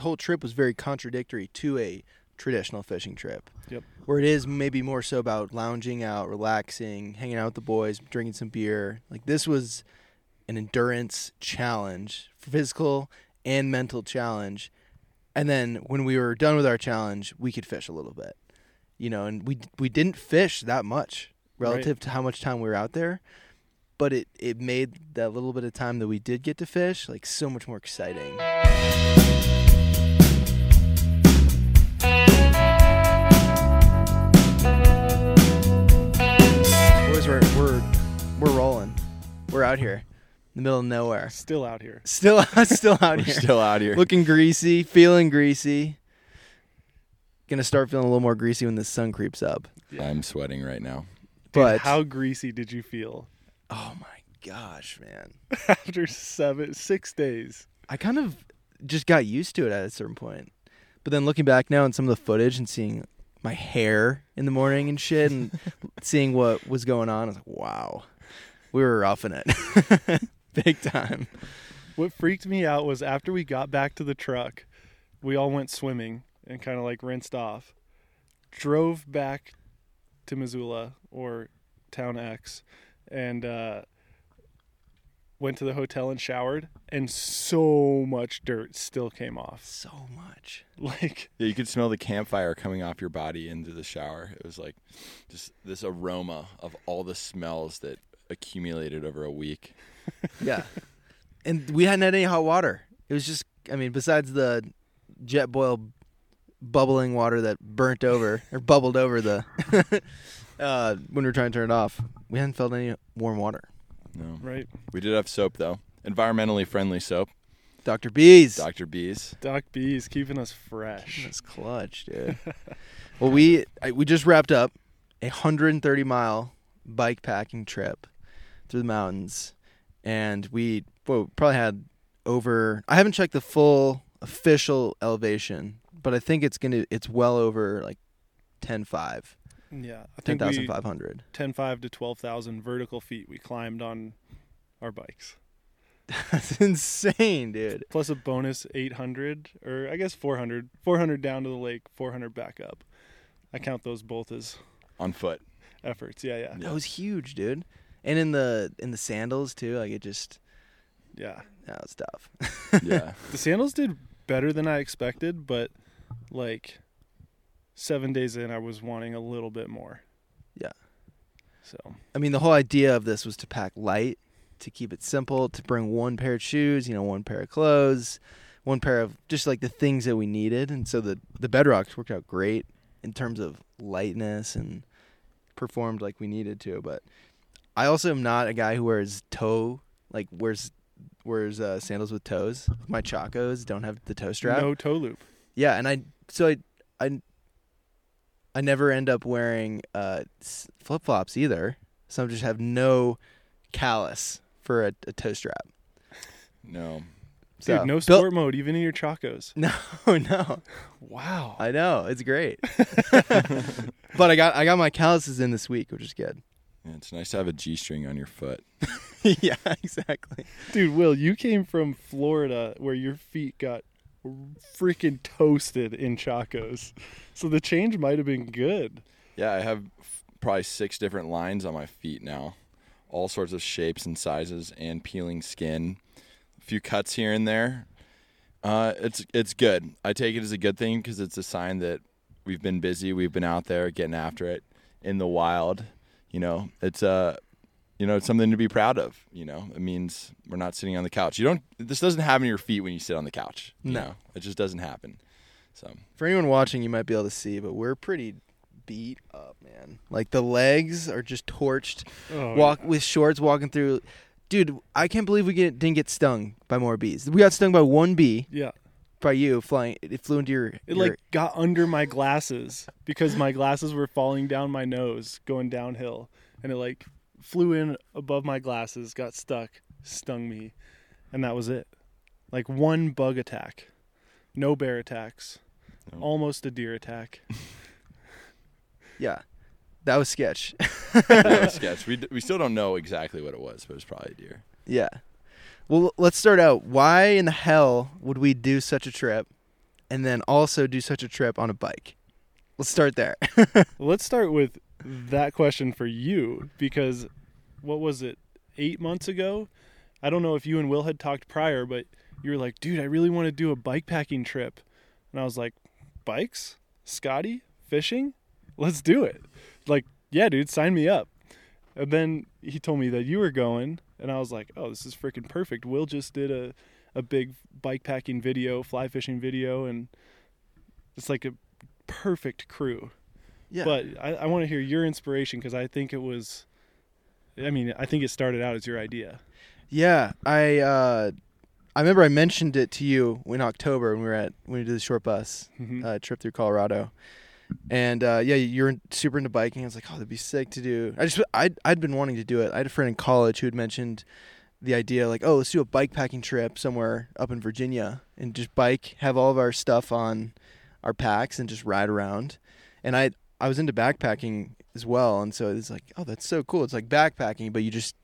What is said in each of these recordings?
whole trip was very contradictory to a traditional fishing trip. Yep. Where it is maybe more so about lounging out, relaxing, hanging out with the boys, drinking some beer. Like this was an endurance challenge, physical and mental challenge. And then when we were done with our challenge, we could fish a little bit. You know, and we we didn't fish that much relative to how much time we were out there, but it it made that little bit of time that we did get to fish like so much more exciting. We're we're we're rolling. We're out here in the middle of nowhere. Still out here. Still still out We're here. still out here. Looking greasy, feeling greasy. Gonna start feeling a little more greasy when the sun creeps up. I'm sweating right now. Dude, But how greasy did you feel oh my gosh, man. after seven, six days? I kind of just got used to it at a certain point. But then looking back now on some of the footage and seeing my hair in the morning and shit and seeing what was going on, I was like, wow. We were roughing it. Big time. What freaked me out was after we got back to the truck, we all went swimming and kind of like rinsed off. Drove back to Missoula or Town X and uh, went to the hotel and showered, and so much dirt still came off. So much. Like, Yeah, you could smell the campfire coming off your body into the shower. It was like just this aroma of all the smells that accumulated over a week. Yeah. and we hadn't had any hot water. It was just, I mean, besides the jet boil bubbling water that burnt over or bubbled over the uh, when we were trying to turn it off, we hadn't felt any warm water. No. right? We did have soap though. Environmentally friendly soap. Dr. B's. Dr. B's. Doc B's keeping us fresh. That's clutch, dude. well, we I, we just wrapped up a 130 mile bike packing trip through the mountains, and we well, probably had over. I haven't checked the full official elevation, but I think it's gonna. It's well over like 10.5, Yeah, I think 10,500. 10,500 to 12,000 vertical feet we climbed on our bikes. That's insane, dude. Plus a bonus 800 or I guess 400. 400 down to the lake, 400 back up. I count those both as On foot. efforts. Yeah, yeah. That was huge, dude. And in the in the sandals too, like it just Yeah. that was tough. Yeah. The sandals did better than I expected, but like 7 days in I was wanting a little bit more. Yeah. So, I mean, the whole idea of this was to pack light, to keep it simple, to bring one pair of shoes, you know, one pair of clothes, one pair of just like the things that we needed. And so the the bedrocks worked out great in terms of lightness and performed like we needed to. But I also am not a guy who wears toe like wears wears uh, sandals with toes. My chacos don't have the toe strap. no toe loop. Yeah, and I so I I I never end up wearing uh, flip flops either. So I just have no callus for a, a toe strap. No. Dude, So, no Bill- sport mode even in your chacos. No, no. Wow. I know it's great, but I got I got my calluses in this week, which is good. Yeah, it's nice to have a G string on your foot. yeah, exactly. Dude, Will, you came from Florida where your feet got freaking toasted in Chacos. So the change might have been good. Yeah, I have probably six different lines on my feet now, all sorts of shapes and sizes, and peeling skin. A few cuts here and there. Uh, it's it's good. I take it as a good thing because it's a sign that we've been busy. We've been out there getting after it in the wild. You know, it's uh, you know, it's something to be proud of. You know, it means we're not sitting on the couch. You don't. This doesn't happen to your feet when you sit on the couch. You No. know? it just doesn't happen. So For anyone watching, you might be able to see, but we're pretty beat up, man. Like the legs are just torched. Oh, walk with shorts walking through. Dude, I can't believe we get, didn't get stung by more bees. We got stung by one bee Yeah. by you flying. It flew into your. It your- like got under my glasses because my glasses were falling down my nose going downhill and it like flew in above my glasses, got stuck, stung me, and that was it. Like one bug attack. No bear attacks. No. Almost a deer attack. yeah, that was sketch. that was sketch. We d- we still don't know exactly what it was, but it was probably a deer. yeah. Well, let's start out. Why in the hell would we do such a trip and then also do such a trip on a bike? Let's start there. Let's start with that question for you because what was it, eight months ago? I don't know if you and Will had talked prior, but you were like, dude, I really want to do a bike packing trip. And I was like, bikes? Scotty? Fishing? Let's do it. Like, yeah, dude, sign me up. And then he told me that you were going, and I was like, oh, this is freaking perfect. Will just did a, a big bike packing video, fly fishing video, and it's like a perfect crew. Yeah. But I, I want to hear your inspiration because I think it was, I mean, I think it started out as your idea. Yeah, I uh, I remember I mentioned it to you in October when we were at when we did the short bus Mhm. uh, trip through Colorado, and uh, yeah, you're super into biking. I was like, oh, that'd be sick to do. I just I'd I'd been wanting to do it. I had a friend in college who had mentioned the idea like, oh, let's do a bike packing trip somewhere up in Virginia and just bike, have all of our stuff on our packs and just ride around. And I I was into backpacking as well, and so it's like, oh, that's so cool. It's like backpacking, but you just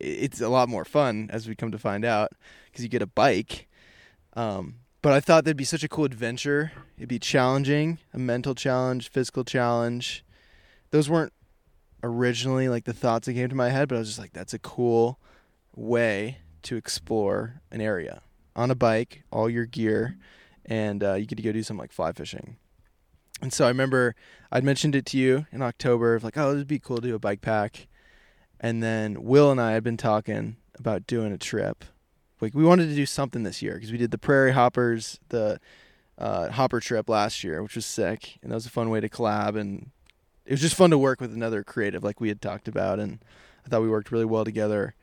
it's a lot more fun as we come to find out because you get a bike. Um, but I thought that'd be such a cool adventure. It'd be challenging, a mental challenge, physical challenge. Those weren't originally like the thoughts that came to my head, but I was just like, that's a cool way to explore an area on a bike, all your gear, and uh, you get to go do some like fly fishing. And so I remember I'd mentioned it to you in October of like, oh, it'd be cool to do a bike pack. And then Will and I had been talking about doing a trip. Like we wanted to do something this year because we did the Prairie Hoppers, the uh, Hopper trip last year, which was sick, and that was a fun way to collab. And it was just fun to work with another creative, like we had talked about, and I thought we worked really well together.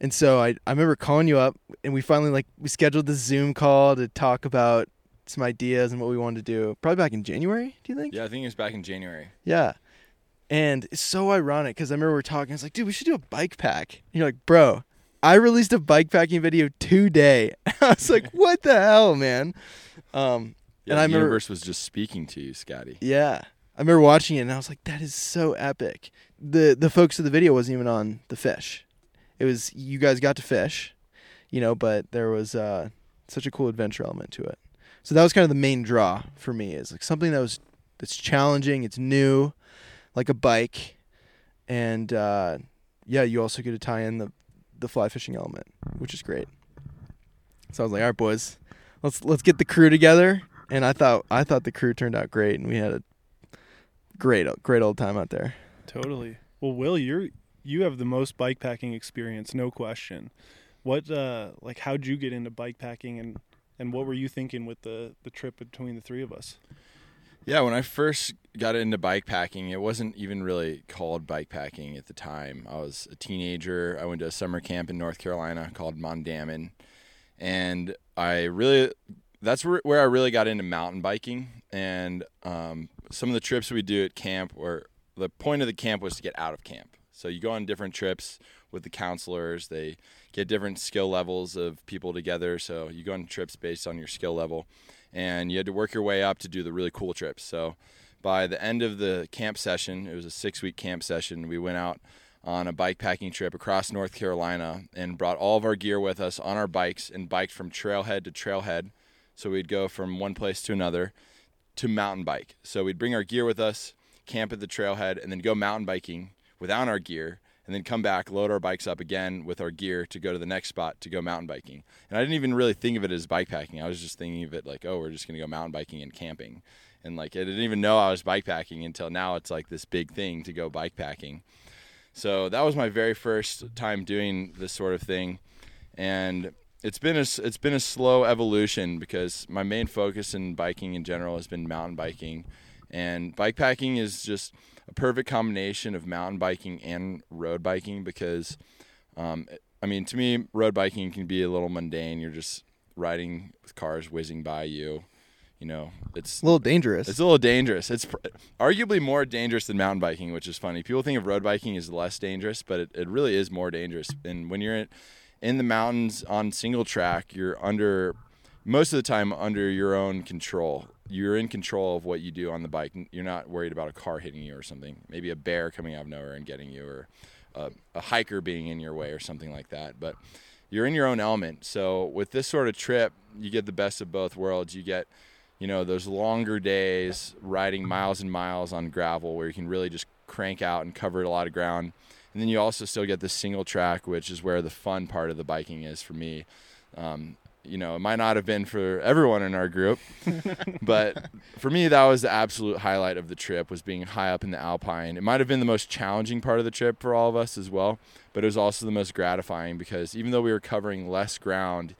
And so I I remember calling you up, and we finally like we scheduled the Zoom call to talk about some ideas and what we wanted to do. Probably back in January, do you think? Yeah, I think it was back in January. Yeah. And it's so ironic because I remember we are talking. It's like, dude, we should do a bike pack. And you're like, bro, I released a bike packing video today. I was like, what the hell, man? Um, Yeah, And I the remember- universe was just speaking to you, Scotty. yeah, I remember watching it and I was like, that is so epic. the The focus of the video wasn't even on the fish. It was you guys got to fish, you know, but there was uh, such a cool adventure element to it. So that was kind of the main draw for me. Is like something that was that's challenging. It's new, like a bike, and uh, yeah, you also get to tie in the the fly fishing element, which is great. So I was like, all right, boys, let's let's get the crew together. And I thought I thought the crew turned out great, and we had a great great old time out there. Totally. Well, Will, you're you have the most bike packing experience, no question. What uh like how'd you get into bike packing and and what were you thinking with the the trip between the three of us? Yeah, when I first got into bike packing, it wasn't even really called bike packing at the time. I was a teenager. I went to a summer camp in North Carolina called Mondamin, and I really that's where, where I really got into mountain biking. And um, some of the trips we do at camp were the point of the camp was to get out of camp. So you go on different trips with the counselors. They get different skill levels of people together. So you go on trips based on your skill level and you had to work your way up to do the really cool trips. So by the end of the camp session, it was a six week camp session, we went out on a bike packing trip across North Carolina and brought all of our gear with us on our bikes and biked from trailhead to trailhead. So we'd go from one place to another to mountain bike. So we'd bring our gear with us, camp at the trailhead, and then go mountain biking without our gear and then come back, load our bikes up again with our gear to go to the next spot to go mountain biking. And I didn't even really think of it as bike packing. I was just thinking of it like, oh, we're just going to go mountain biking and camping. And like, I didn't even know I was bike packing until now it's like this big thing to go bike packing. So that was my very first time doing this sort of thing. And it's been a, it's been a slow evolution because my main focus in biking in general has been mountain biking. And bike packing is just a perfect combination of mountain biking and road biking because, um, I mean, to me, road biking can be a little mundane. You're just riding with cars whizzing by you. You know, it's A little dangerous. it's a little dangerous. It's pr- arguably more dangerous than mountain biking, which is funny. People think of road biking as less dangerous, but it, it really is more dangerous. And when you're in, in the mountains on single track, you're under most of the time under your own control. You're in control of what you do on the bike. You're not worried about a car hitting you or something. Maybe a bear coming out of nowhere and getting you, or a, a hiker being in your way or something like that. But you're in your own element. So with this sort of trip, you get the best of both worlds. You get you know, those longer days riding miles and miles on gravel where you can really just crank out and cover a lot of ground. And then you also still get the single track, which is where the fun part of the biking is for me. Um, you know, it might not have been for everyone in our group, but for me, that was the absolute highlight of the trip was being high up in the Alpine. It might have been the most challenging part of the trip for all of us as well, but it was also the most gratifying because even though we were covering less ground,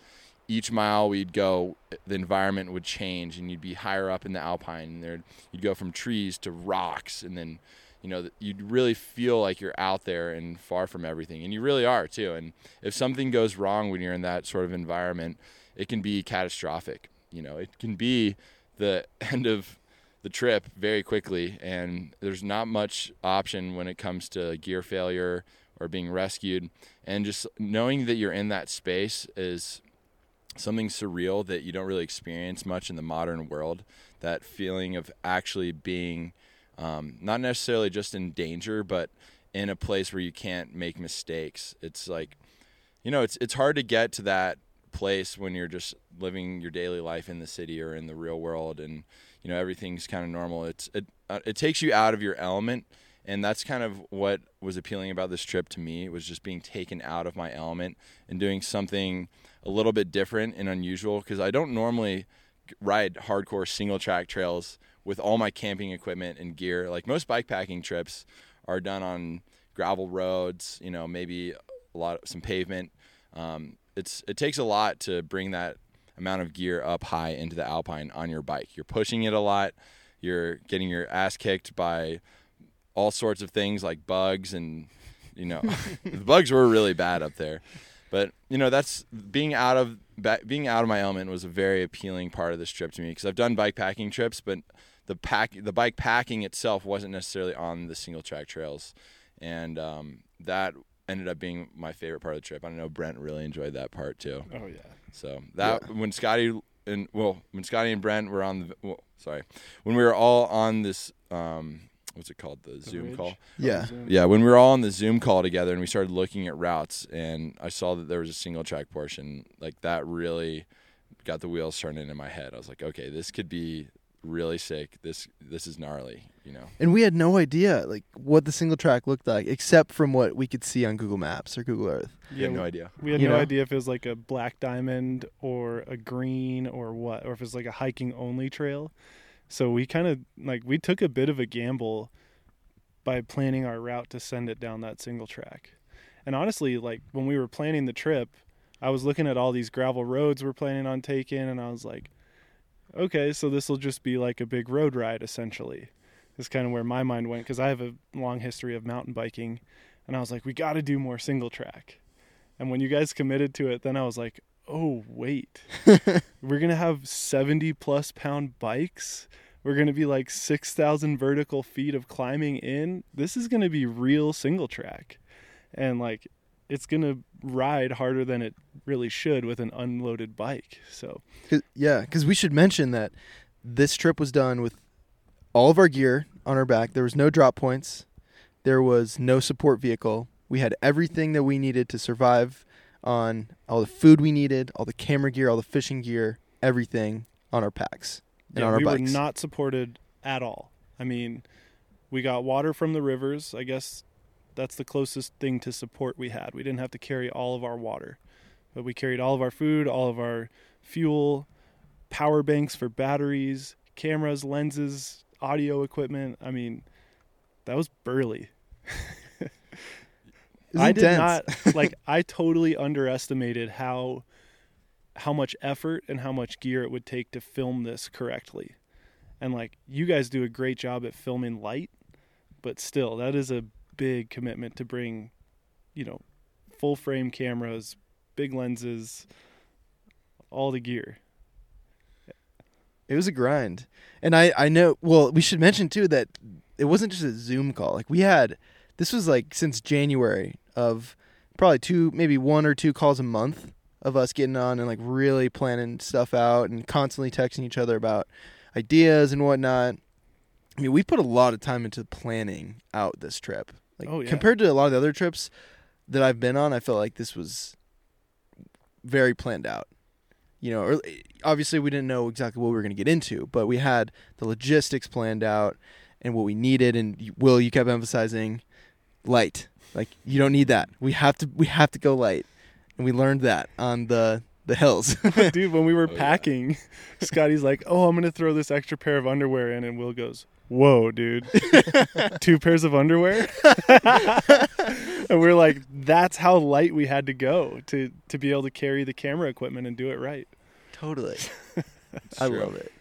each mile we'd go, the environment would change, and you'd be higher up in the Alpine. And there, you'd go from trees to rocks, and then, you know, you'd really feel like you're out there and far from everything, and you really are too. And if something goes wrong when you're in that sort of environment, it can be catastrophic. You know, it can be the end of the trip very quickly, and there's not much option when it comes to gear failure or being rescued. And just knowing that you're in that space is something surreal that you don't really experience much in the modern world. That feeling of actually being um, not necessarily just in danger, but in a place where you can't make mistakes. It's like, you know, it's it's hard to get to that place when you're just living your daily life in the city or in the real world, and you know everything's kind of normal. It's it uh, it takes you out of your element, and that's kind of what was appealing about this trip to me. was just being taken out of my element and doing something a little bit different and unusual because I don't normally ride hardcore single track trails with all my camping equipment and gear. Like most bikepacking trips are done on gravel roads, you know, maybe a lot of some pavement. Um, it's it takes a lot to bring that amount of gear up high into the alpine on your bike. You're pushing it a lot. You're getting your ass kicked by all sorts of things like bugs and you know the bugs were really bad up there. But you know, that's being out of being out of my element was a very appealing part of this trip to me because I've done bike packing trips, but the pack the bike packing itself wasn't necessarily on the single track trails, and um, that ended up being my favorite part of the trip. I know Brent really enjoyed that part too. Oh yeah. So that yeah. when Scotty and well when Scotty and Brent were on the well, sorry when we were all on this um, what's it called the, the Zoom ridge? call? Yeah, oh, yeah. When we were all on the Zoom call together and we started looking at routes, and I saw that there was a single track portion, like that really got the wheels turning in my head. I was like, okay, this could be really sick. This this is gnarly, you know. And we had no idea like what the single track looked like, except from what we could see on Google Maps or Google Earth. Yeah, no idea. We had you no know? idea if it was like a black diamond or a green or what, or if it was like a hiking only trail. So we kind of like we took a bit of a gamble by planning our route to send it down that single track. And honestly, like when we were planning the trip, I was looking at all these gravel roads we're planning on taking and I was like, okay, so this will just be like a big road ride essentially. Is kind of where my mind went because I have a long history of mountain biking and I was like, we got to do more single track. And when you guys committed to it, then I was like, oh, wait, we're to have 70 plus pound bikes. We're going to be like 6,000 vertical feet of climbing in. This is going to be real single track. And like, it's going to ride harder than it really should with an unloaded bike. So, Cause, yeah, because we should mention that this trip was done with all of our gear on our back. There was no drop points, there was no support vehicle. We had everything that we needed to survive on all the food we needed, all the camera gear, all the fishing gear, everything on our packs and yeah, on our we bikes. were not supported at all. I mean, we got water from the rivers. I guess that's the closest thing to support we had. We didn't have to carry all of our water, but we carried all of our food, all of our fuel, power banks for batteries, cameras, lenses, audio equipment. I mean, that was burly. I did not like I totally underestimated how how much effort and how much gear it would take to film this correctly. And like you guys do a great job at filming light, but still that is a big commitment to bring, you know, full frame cameras, big lenses, all the gear. It was a grind. And I I know well, we should mention too that it wasn't just a Zoom call. Like we had this was like since January of probably two, maybe one or two calls a month of us getting on and like really planning stuff out and constantly texting each other about ideas and whatnot. I mean, we put a lot of time into planning out this trip. Like oh, yeah. compared to a lot of the other trips that I've been on, I felt like this was very planned out. you know, or, obviously we didn't know exactly what we were going to get into, but we had the logistics planned out and what we needed. And Will, you kept emphasizing light. Like you don't need that. We have to. We have to go light, and we learned that on the the hills. Dude, when we were Oh, yeah. packing, Scotty's like, "Oh, I'm gonna throw this extra pair of underwear in," and Will goes, "Whoa, dude, two pairs of underwear?" and we're like, "That's how light we had to go to to be able to carry the camera equipment and do it right." totally. I true. love it.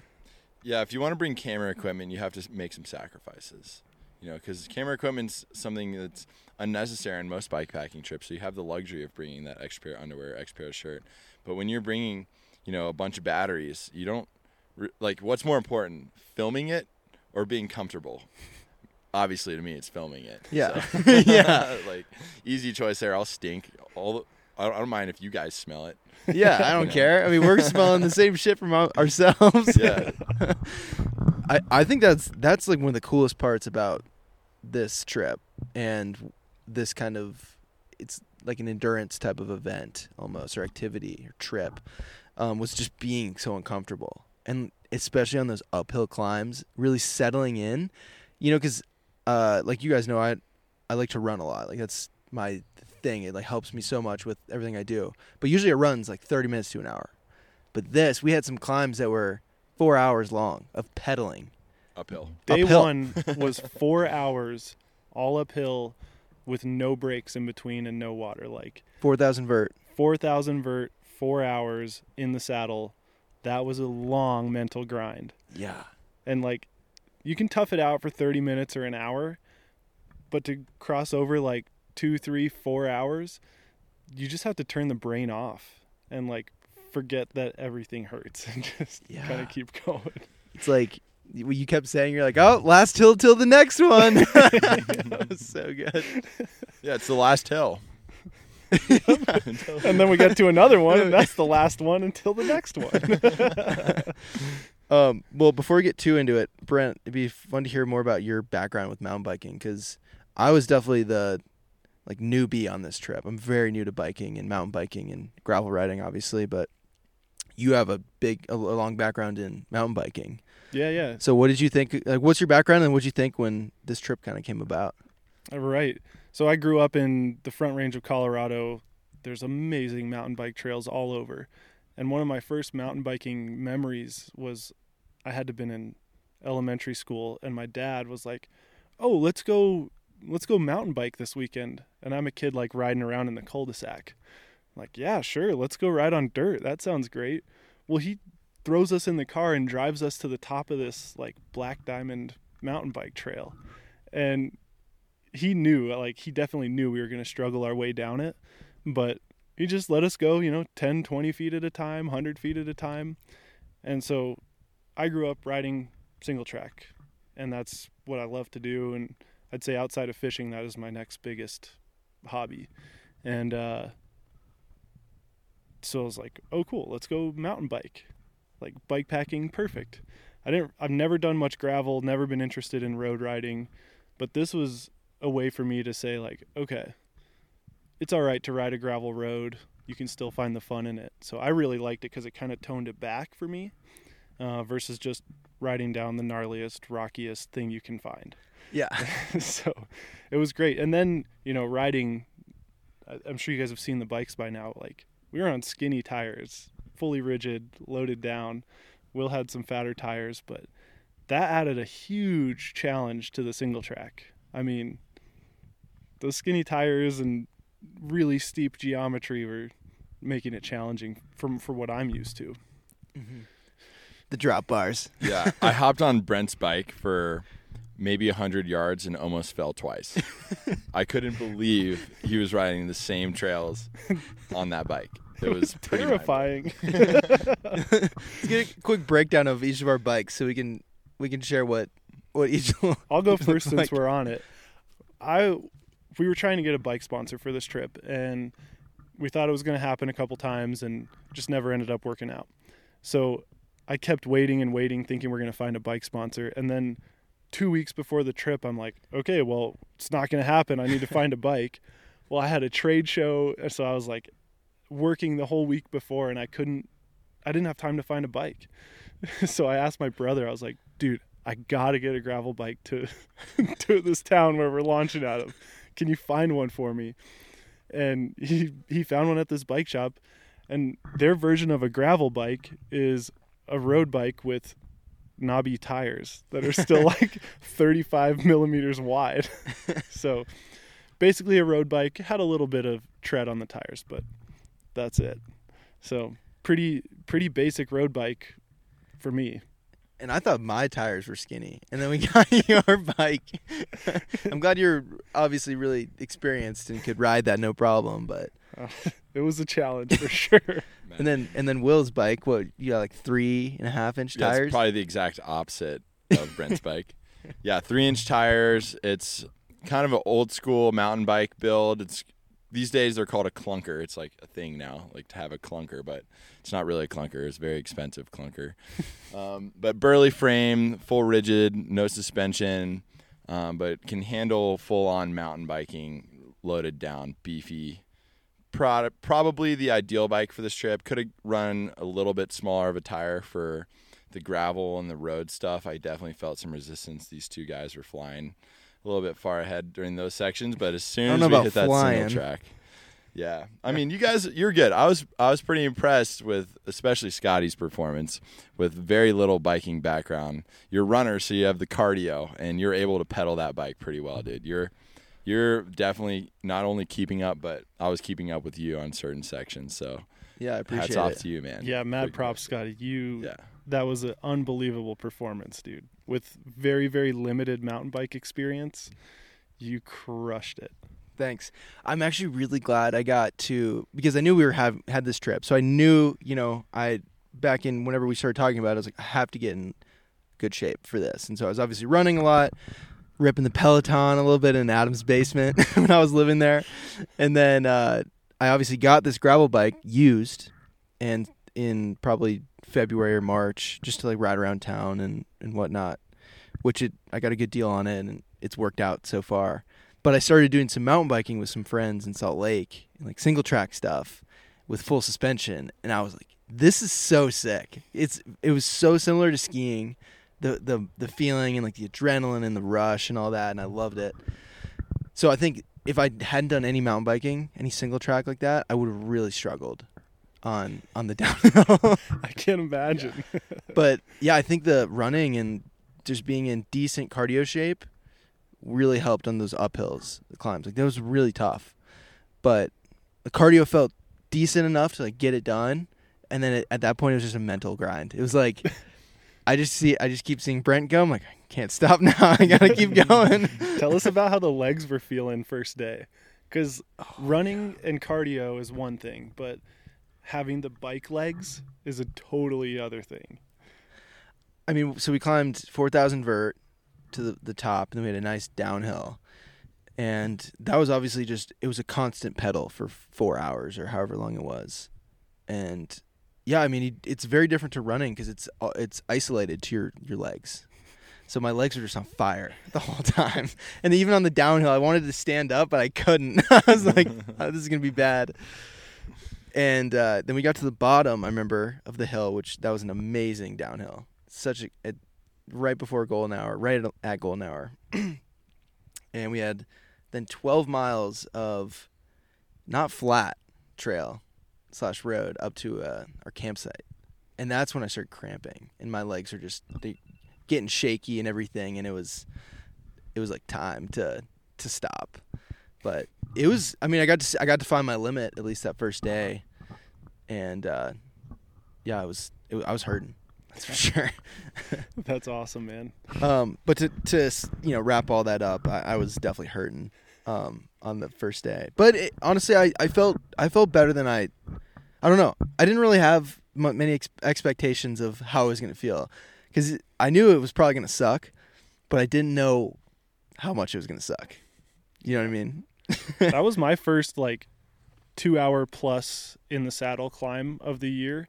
Yeah, if you want to bring camera equipment, you have to make some sacrifices. You know, because camera equipment's something that's unnecessary on most bikepacking trips. So you have the luxury of bringing that extra pair of underwear, extra pair of shirt. But when you're bringing, you know, a bunch of batteries, you don't like. What's more important, filming it or being comfortable? Obviously, to me, it's filming it. Yeah. So- Yeah. like easy choice there. I'll stink. All the, I don't, I don't mind if you guys smell it. Yeah, I don't care. I mean, we're smelling the same shit from ourselves. Yeah. I, I think that's that's like one of the coolest parts about this trip and this kind of it's like an endurance type of event almost or activity or trip um, was just being so uncomfortable and especially on those uphill climbs really settling in you know because uh, like you guys know I I like to run a lot like that's my thing it like helps me so much with everything I do but usually it runs like 30 minutes to an hour but this we had some climbs that were four hours long of pedaling Uphill. Day Uphill. one was four hours, all uphill, with no breaks in between and no water. Like 4,000 vert. four thousand vert, four hours in the saddle. That was a long mental grind. Yeah. and like you can tough it out for 30 minutes or an hour but to cross over like two three four hours you just have to turn the brain off and like forget that everything hurts and just Yeah. kind of keep going It's like you you kept saying, you're like, oh, last hill till the next one. that was so good. Yeah, it's the last hill. and then we get to another one and that's the last one until the next one Um, well, before we get too into it, Brent, it'd be fun to hear more about your background with mountain biking because I was definitely the like newbie on this trip. I'm very new to biking and mountain biking and gravel riding, obviously, but you have a big, a, a long background in mountain biking. yeah yeah So, what did you think? Like, what's your background and what did you think when this trip kind of came about? All right. So I grew up in the Front Range of Colorado. There's amazing mountain bike trails all over. And one of my first mountain biking memories was I had to been in elementary school and my dad was like, "Oh, let's go let's go mountain bike this weekend." And I'm a kid like riding around in the cul-de-sac. I'm like, "Yeah, sure. Let's go ride on dirt. That sounds great." Well, he throws us in the car and drives us to the top of this like Black Diamond mountain bike trail. And he knew like he definitely knew we were going to struggle our way down it but he just let us go you know 10 20 feet at a time 100 feet at a time. And so i grew up riding single track and that's what i love to do and i'd say outside of fishing that is my next biggest hobby. And uh so i was like oh cool let's go mountain bike. Like bike packing perfect. I didn't i've never done much gravel never been interested in road riding but this was a way for me to say like okay it's all right to ride a gravel road. You can still find the fun in it. So i really liked it because it kind of toned it back for me uh, versus just riding down the gnarliest rockiest thing you can find. Yeah. so it was great. And then you know riding i'm sure you guys have seen the bikes by now like we were on skinny tires fully rigid loaded down. Will had some fatter tires but that added a huge challenge to the single track. I mean those skinny tires and really steep geometry were making it challenging from for what i'm used to mm-hmm. The drop bars. Yeah, I hopped on Brent's bike for maybe 100 yards and almost fell twice. I couldn't believe he was riding the same trails on that bike. It was pretty mind-blowing. terrifying Let's get a quick breakdown of each of our bikes so we can we can share what what each. I'll go first since like- we're on it. I we were trying to get a bike sponsor for this trip and we thought it was going to happen a couple times and just never ended up working out. So I kept waiting and waiting thinking we're going to find a bike sponsor and then 2 weeks before the trip I'm like, "Okay, well, it's not going to happen. I need to find a bike." Well, I had a trade show, so I was like working the whole week before and I couldn't I didn't have time to find a bike. so I asked my brother, I was like, dude, I gotta get a gravel bike to to this town where we're launching out of. Can you find one for me? And he he found one at this bike shop, and their version of a gravel bike is a road bike with knobby tires that are still like 35 millimeters wide. so basically a road bike had a little bit of tread on the tires, but that's it. So pretty pretty basic road bike for me. And I thought my tires were skinny, and then we got your bike. I'm glad you're obviously really experienced and could ride that no problem. But uh, it was a challenge for sure. and then and then Will's bike, what you got like three and a half inch Yeah, tires? it's probably the exact opposite of Brent's bike. Yeah, three inch tires. It's kind of an old school mountain bike build. It's these days they're called a clunker. It's like a thing now, like to have a clunker, but it's not really a clunker. It's a very expensive clunker. um, but burly frame, full rigid, no suspension, um, but can handle full on mountain biking, loaded down, beefy. Pro- probably the ideal bike for this trip. Could have run a little bit smaller of a tire for the gravel and the road stuff. I definitely felt some resistance. These two guys were flying a little bit far ahead during those sections, but as soon as know we about hit that flying. single track, yeah, I mean, you guys, you're good. I was, I was pretty impressed with, especially Scotty's performance with very little biking background. You're a runner, so you have the cardio, and you're able to pedal that bike pretty well, dude. You're, you're definitely not only keeping up, but I was keeping up with you on certain sections. So yeah, I appreciate hats off it. to you, man. Yeah, mad Big props, props. Scotty. You Yeah, that was an unbelievable performance, dude. With very very limited mountain bike experience, you crushed it. Thanks. I'm actually really glad I got to because I knew we were have had this trip, so I knew you know I back in whenever we started talking about it, I was like I have to get in good shape for this, and so I was obviously running a lot, ripping the Peloton a little bit in Adam's basement when I was living there, and then uh, I obviously got this gravel bike used, and in probably February or March just to like ride around town and and whatnot, which it I got a good deal on it and it's worked out so far but I started doing some mountain biking with some friends in Salt Lake, like single track stuff with full suspension, and I was like, "This is so sick!" It's it was so similar to skiing, the the the feeling and like the adrenaline and the rush and all that, and I loved it. So I think if I hadn't done any mountain biking, any single track like that, I would have really struggled on on the downhill. I can't imagine. but yeah, I think the running and just being in decent cardio shape really helped on those uphills, the climbs. Like that was really tough, but the cardio felt decent enough to like get it done. And then it, at that point, it was just a mental grind. It was like I just see, I just keep seeing Brent go. I'm like, I can't stop now. I gotta keep going. Tell us about how the legs were feeling first day, because oh, running and cardio is one thing, but having the bike legs is a totally other thing. I mean, so we climbed 4,000 vert to the, the top, and then we had a nice downhill. And that was obviously just, it was a constant pedal for four hours or however long it was. And yeah, I mean, it's very different to running because it's, uh, it's isolated to your, your legs. So my legs were just on fire the whole time. And even on the downhill, I wanted to stand up, but I couldn't. I was like, oh, this is going to be bad. And uh, then we got to the bottom, I remember, of the hill, which that was an amazing downhill. Such a, a right before golden hour, right at, at golden hour. and we had then 12 miles of not flat trail slash road up to uh, our campsite. And that's when I started cramping, and my legs are just getting shaky and everything. And it was, it was like time to to stop. But it was. I mean, I got to see, I got to find my limit at least that first day, and uh, yeah, I was it, I was hurting. That's for sure. That's awesome, man. Um, but to to you know wrap all that up, I, I was definitely hurting um, on the first day. But it, honestly, I, I felt I felt better than I. I don't know. I didn't really have m- many ex- expectations of how I was going to feel because I knew it was probably going to suck, but I didn't know how much it was going to suck. You know what I mean? that was my first like two hour plus in the saddle climb of the year.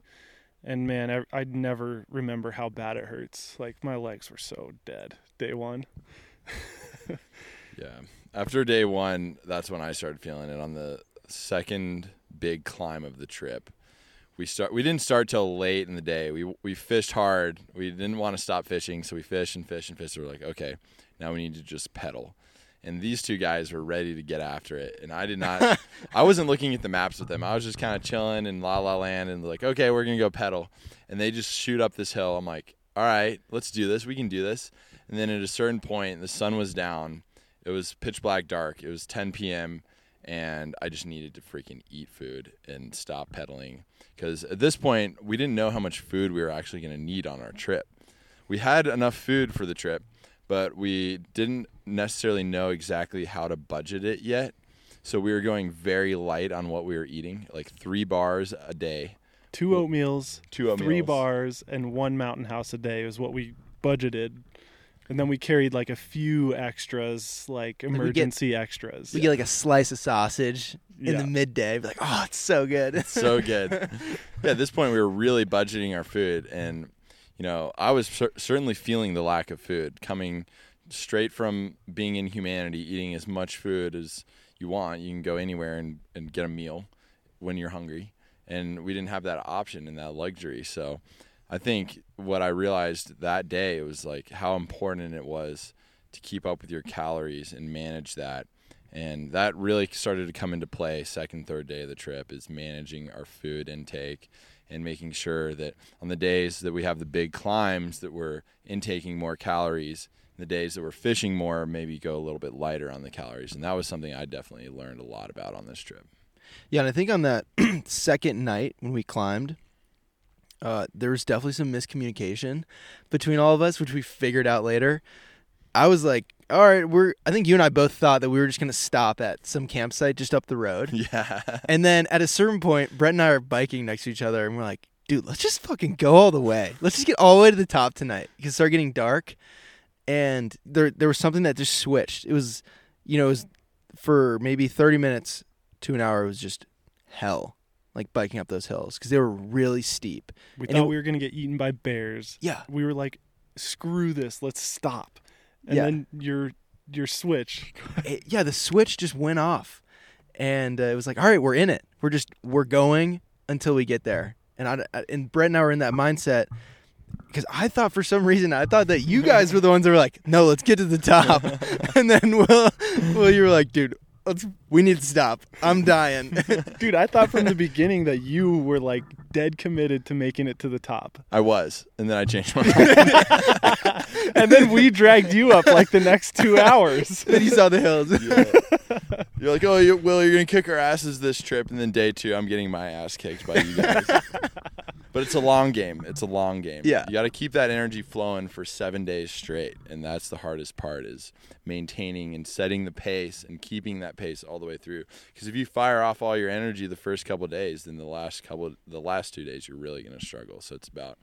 And man, I, I'd never remember how bad it hurts. Like my legs were so dead day one. Yeah. After day one, that's when I started feeling it on the second big climb of the trip. we start we didn't start till late in the day. We we fished hard. We didn't want to stop fishing, so we fished and fished and fished. So we're like, okay, now we need to just pedal. And these two guys were ready to get after it, and I did not. I wasn't looking at the maps with them. I was just kind of chilling in La La Land, and like, okay, we're gonna go pedal. And they just shoot up this hill. I'm like, all right, let's do this. We can do this. And then at a certain point, the sun was down. It was pitch black dark. It was 10 p.m. and I just needed to freaking eat food and stop pedaling because at this point we didn't know how much food we were actually going to need on our trip. We had enough food for the trip, but we didn't necessarily know exactly how to budget it yet. So we were going very light on what we were eating, like three bars a day. Two oatmeals, Two oatmeals. three bars, and one mountain house a day was what we budgeted. And then we carried like a few extras, like we get- emergency extras. We get like a slice of sausage in Yeah. the midday. Be like, oh, it's so good. It's so good. yeah, at this point, we were really budgeting our food, and you know, I was cer- certainly feeling the lack of food coming straight from being in humanity, eating as much food as you want. You can go anywhere and, and get a meal when you're hungry, and we didn't have that option and that luxury. So, I think what I realized that day was like how important it was to keep up with your calories and manage that and that really started to come into play second third day of the trip is managing our food intake and making sure that on the days that we have the big climbs that we're intaking more calories the days that we're fishing more maybe go a little bit lighter on the calories and that was something i definitely learned a lot about on this trip Yeah, and I think on that second night when we climbed, uh, there was definitely some miscommunication between all of us, which we figured out later. I was like, "All right, we're." I think you and I both thought that we were just gonna stop at some campsite just up the road, yeah and then at a certain point, Brent and I are biking next to each other, and we're like, "Dude, let's just fucking go all the way. Let's just get all the way to the top tonight." Because it started getting dark, and there there was something that just switched. It was, you know, it was for maybe thirty minutes to an hour. It was just hell, like biking up those hills because they were really steep. we and thought it- we were gonna get eaten by bears. Yeah, We were like, "Screw this, let's stop." And Yeah. then your your switch. it, yeah, the switch just went off, and uh, it was like, all right, we're in it. We're just we're going until we get there. And I, I- and Brent and I were in that mindset because I thought for some reason I thought that you guys were the ones that were like, no, let's get to the top, and then Will, Will, you were like, dude, let's we need to stop. I'm dying. Dude, I thought from the beginning that you were like dead committed to making it to the top. i was and then i changed my mind And then we dragged you up like the next two hours. then you saw the hills. Yeah. You're like, oh, you, Will, you're gonna kick our asses this trip, and then day two, I'm getting my ass kicked by you guys. but it's a long game. It's a long game. Yeah. you got to keep that energy flowing for seven days straight, and that's the hardest part is maintaining and setting the pace and keeping that pace all the way through. Because if you fire off all your energy the first couple days, then the last couple, the last two days, you're really gonna struggle. So it's about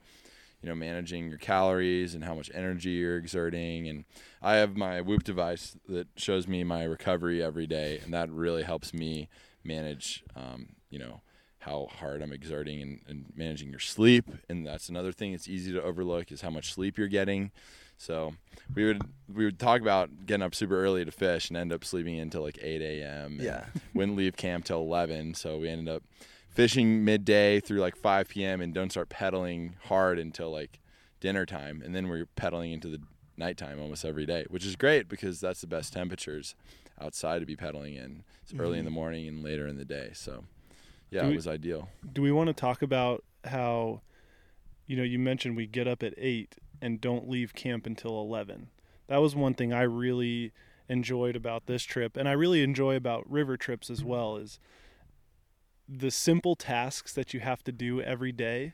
you know, managing your calories and how much energy you're exerting. And I have my Whoop device that shows me my recovery every day, and that really helps me manage, um, you know, how hard I'm exerting and, and managing your sleep. And that's another thing that's easy to overlook is how much sleep you're getting. So we would we would talk about getting up super early to fish and end up sleeping until like 8 a.m. and Yeah. wouldn't leave camp till 11. So we ended up fishing midday through like 5 p.m. and don't start pedaling hard until like dinner time. And then we're pedaling into the nighttime almost every day, which is great because that's the best temperatures outside to be pedaling in. It's early in mm-hmm. the morning and later in the day. So yeah, Do it was ideal. Do we want to talk about how, you know, you mentioned we get up at eight and don't leave camp until 11. That was one thing I really enjoyed about this trip, and I really enjoy about river trips as well. Is the simple tasks that you have to do every day.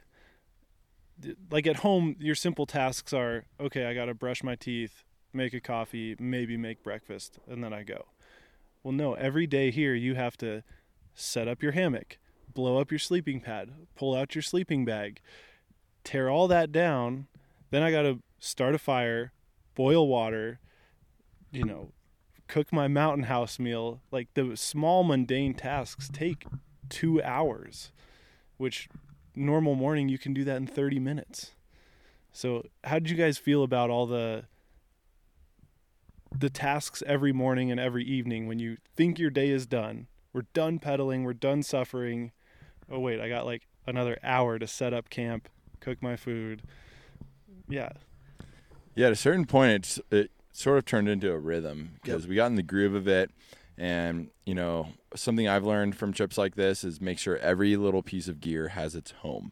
Like at home, your simple tasks are okay. I got to brush my teeth, make a coffee, maybe make breakfast, and then I go. Well, no, every day here you have to set up your hammock, blow up your sleeping pad, pull out your sleeping bag, tear all that down. Then I got to start a fire, boil water, you know, cook my mountain house meal. Like the small mundane tasks take 2 hours, which normal morning you can do that in 30 minutes. So, how did you guys feel about all the the tasks every morning and every evening when you think your day is done? We're done pedaling, we're done suffering. Oh wait, I got like another hour to set up camp, cook my food. Yeah. Yeah, at a certain point, it's it sort of turned into a rhythm because Yep. we got in the groove of it, and you know something I've learned from trips like this is make sure every little piece of gear has its home.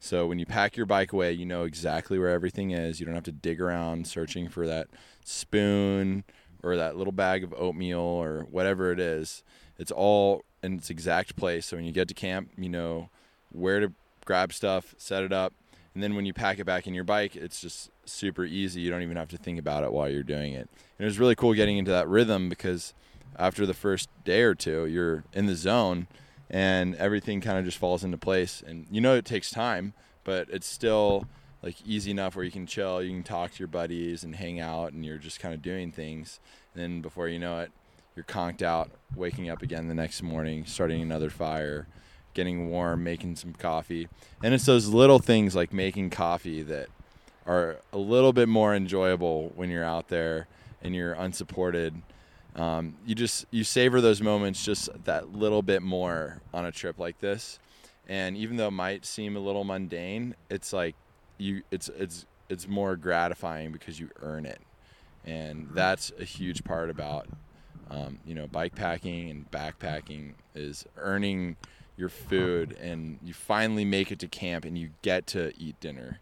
So when you pack your bike away, you know exactly where everything is. You don't have to dig around searching for that spoon or that little bag of oatmeal or whatever it is. It's all in its exact place. So when you get to camp, you know where to grab stuff, set it up, and then when you pack it back in your bike, it's just super easy. You don't even have to think about it while you're doing it. And it was really cool getting into that rhythm because after the first day or two, you're in the zone and everything kind of just falls into place. And you know it takes time, but it's still like easy enough where you can chill, you can talk to your buddies and hang out, and you're just kind of doing things. And then before you know it, you're conked out, waking up again the next morning, starting another fire, getting warm, making some coffee. And it's those little things like making coffee that are a little bit more enjoyable when you're out there and you're unsupported. Um, you just you savor those moments just that little bit more on a trip like this. And even though it might seem a little mundane, it's like you it's it's it's more gratifying because you earn it. And that's a huge part about um, you know bike packing and backpacking is earning your food and you finally make it to camp and you get to eat dinner.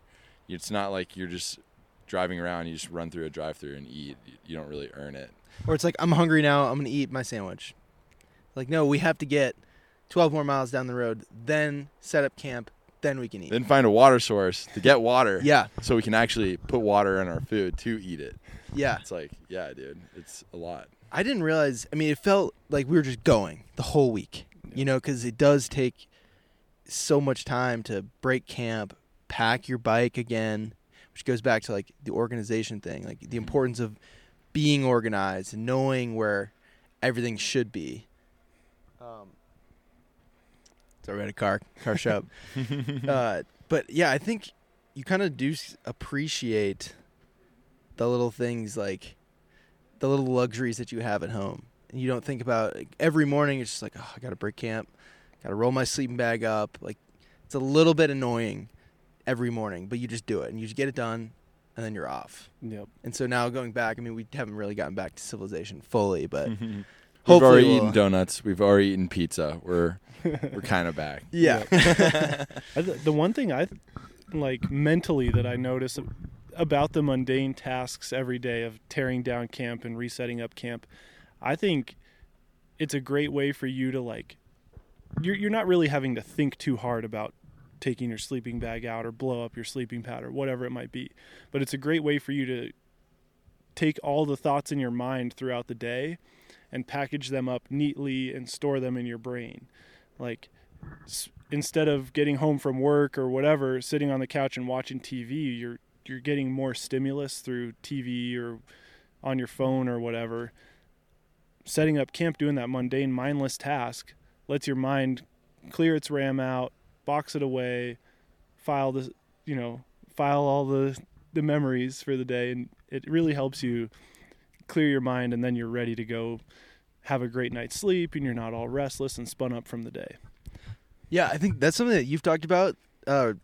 It's not like you're just driving around, you just run through a drive through and eat. You don't really earn it. Or it's like I'm hungry now. I'm gonna eat my sandwich. Like no, we have to get 12 more miles down the road, then set up camp, then we can eat. Then find a water source to get water. yeah, So we can actually put water in our food to eat it. yeah. It's like, yeah, dude, it's a lot. I didn't realize. I mean, it felt like we were just going the whole week. You know, because it does take so much time to break camp, pack your bike again, which goes back to like the organization thing, like the importance of being organized and knowing where everything should be. Um, sorry, we had a car car shop. uh, but yeah, I think you kind of do appreciate the little things like the little luxuries that you have at home. And you don't think about like, every morning. It's just like, oh, I got to break camp, got to roll my sleeping bag up. Like it's a little bit annoying every morning, but you just do it and you just get it done, and then you're off. Yep. And so now going back, I mean, we haven't really gotten back to civilization fully, but We've hopefully already we'll- eaten donuts. We've already eaten pizza. We're we're kind of back. Yeah. I the one thing I like mentally that I notice about the mundane tasks every day of tearing down camp and resetting up camp, I think it's a great way for you to like you're you're not really having to think too hard about taking your sleeping bag out or blow up your sleeping pad or whatever it might be. But it's a great way for you to take all the thoughts in your mind throughout the day and package them up neatly and store them in your brain. Like s- instead of getting home from work or whatever, sitting on the couch and watching TV, you're you're getting more stimulus through TV or on your phone or whatever. Setting up camp, doing that mundane, mindless task, lets your mind clear its RAM out, box it away, file the, you know, file all the the memories for the day, and it really helps you clear your mind, and then you're ready to go have a great night's sleep, and you're not all restless and spun up from the day. Yeah, I think that's something that you've talked about uh,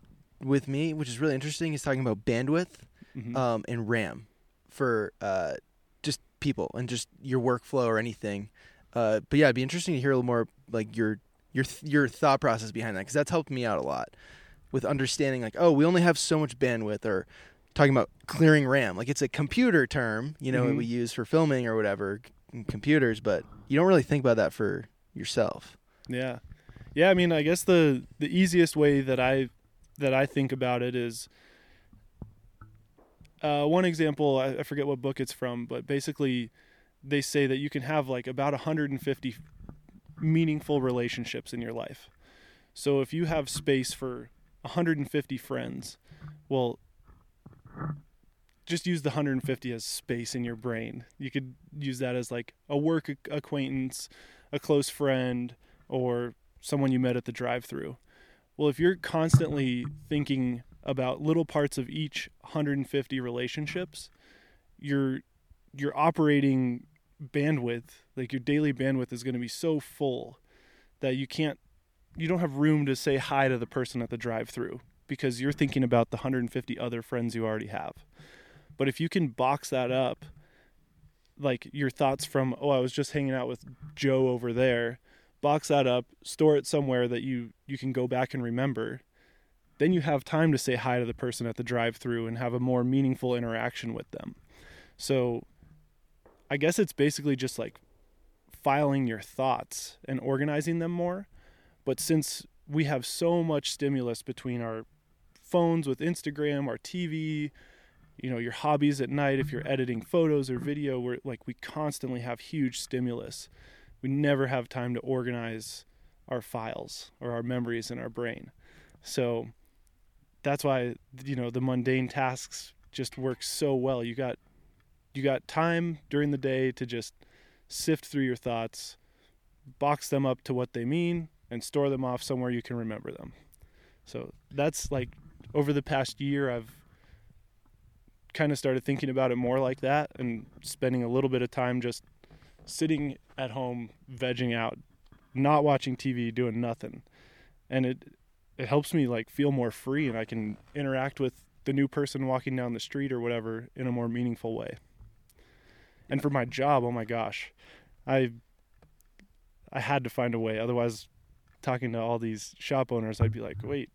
with me, which is really interesting. Is talking about bandwidth Mhm. um, and RAM for uh, people and just your workflow or anything. Uh, but yeah, it'd be interesting to hear a little more like your your your thought process behind that because that's helped me out a lot with understanding like oh we only have so much bandwidth or talking about clearing RAM like it's a computer term you know Mhm. we use for filming or whatever c- computers but you don't really think about that for yourself. Yeah. Yeah, I mean, I guess the the easiest way that I that I think about it is uh, one example. I, I forget what book it's from, but basically, they say that you can have like about 150 meaningful relationships in your life. So if you have space for 150 friends, well, just use the 150 as space in your brain. You could use that as like a work acquaintance, a close friend, or someone you met at the drive-through. Well, if you're constantly thinking about little parts of each 150 relationships, your your operating bandwidth, like your daily bandwidth is going to be so full that you can't you don't have room to say hi to the person at the drive-through because you're thinking about the 150 other friends you already have. But if you can box that up, like your thoughts from, oh, I was just hanging out with Joe over there, box that up, store it somewhere that you you can go back and remember. Then you have time to say hi to the person at the drive-through and have a more meaningful interaction with them. So I guess it's basically just like filing your thoughts and organizing them more. But since we have so much stimulus between our phones with Instagram, our TV, you know, your hobbies at night, if you're editing photos or video, we're like we constantly have huge stimulus. We never have time to organize our files or our memories in our brain. So that's why you know the mundane tasks just work so well. You got you got time during the day to just sift through your thoughts, box them up to what they mean, and store them off somewhere you can remember them. So that's like over the past year, I've kind of started thinking about it more like that and spending a little bit of time just sitting at home, vegging out, not watching TV, doing nothing. And it it helps me like feel more free and I can interact with the new person walking down the street or whatever in a more meaningful way. And for my job, oh my gosh, I I had to find a way. Otherwise, talking to all these shop owners, I'd be like, wait,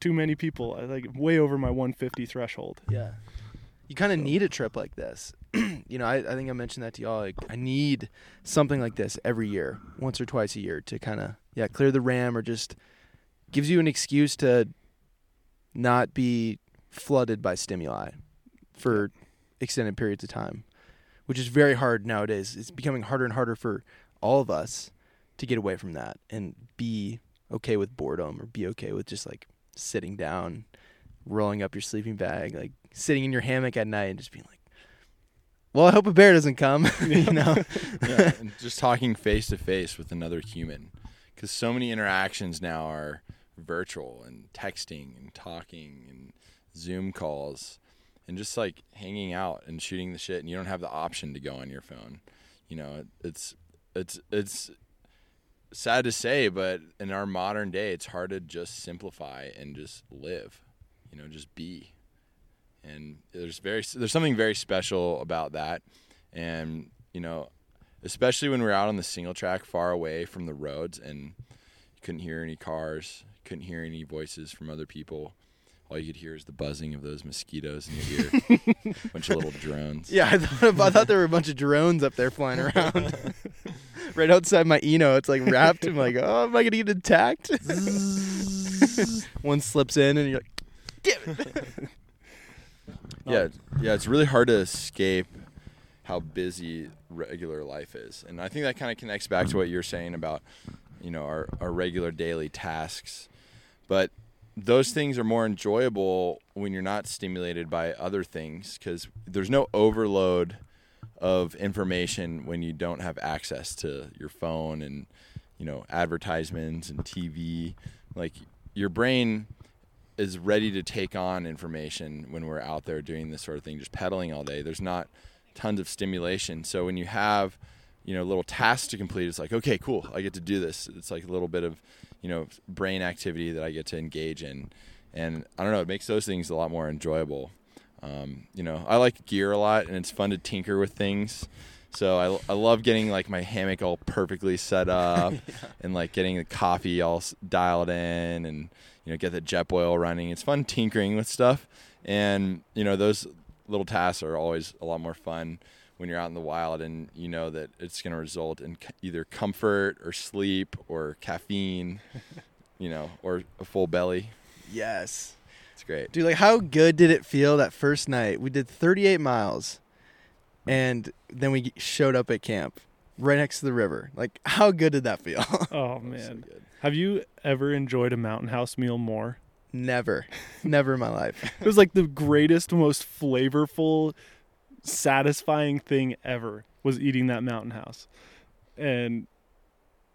too many people. I like way over my 150 threshold. Yeah. You kind of need a trip like this. you know, I, I think I mentioned that to y'all. Like, I need something like this every year, once or twice a year, to kind of yeah clear the RAM or just gives you an excuse to not be flooded by stimuli for extended periods of time, which is very hard nowadays. It's becoming harder and harder for all of us to get away from that and be okay with boredom or be okay with just like sitting down, rolling up your sleeping bag, like sitting in your hammock at night and just being like, well, I hope a bear doesn't come, you know? yeah, and just talking face to face with another human, because so many interactions now are virtual and texting and talking and Zoom calls and just like hanging out and shooting the shit, and you don't have the option to go on your phone. You know, it's it's it's sad to say, but in our modern day, it's hard to just simplify and just live. You know, just be. And there's very there's something very special about that, and you know, especially when we're out on the single track, far away from the roads, and you couldn't hear any cars, couldn't hear any voices from other people. All you could hear is the buzzing of those mosquitoes in your ear. a bunch of little drones. Yeah, I thought, I thought there were a bunch of drones up there flying around. right outside my Eno, it's like wrapped. I'm like, oh, am I gonna get attacked? One slips in, and you're like, damn it. yeah, yeah, it's really hard to escape how busy regular life is, and I think that kind of connects back to what you're saying about, you know, our our regular daily tasks, but those things are more enjoyable when you're not stimulated by other things because there's no overload of information when you don't have access to your phone and you know advertisements and TV like your brain is ready to take on information when we're out there doing this sort of thing just pedaling all day. There's not tons of stimulation. So when you have you know little tasks to complete it's like okay cool I get to do this. It's like a little bit of you know brain activity that I get to engage in and I don't know it makes those things a lot more enjoyable um, you know, I like gear a lot, and it's fun to tinker with things. So I, I love getting like my hammock all perfectly set up, yeah. and like getting the coffee all dialed in, and you know get the Jetboil running. It's fun tinkering with stuff, and you know those little tasks are always a lot more fun when you're out in the wild, and you know that it's going to result in either comfort or sleep or caffeine, you know, or a full belly. Yes It's great. Dude, like how good did it feel that first night? We did 38 miles and then we showed up at camp right next to the river. Like how good did that feel? oh man. So Have you ever enjoyed a mountain house meal more? Never. Never in my life. it was like the greatest, most flavorful, satisfying thing ever was eating that mountain house. And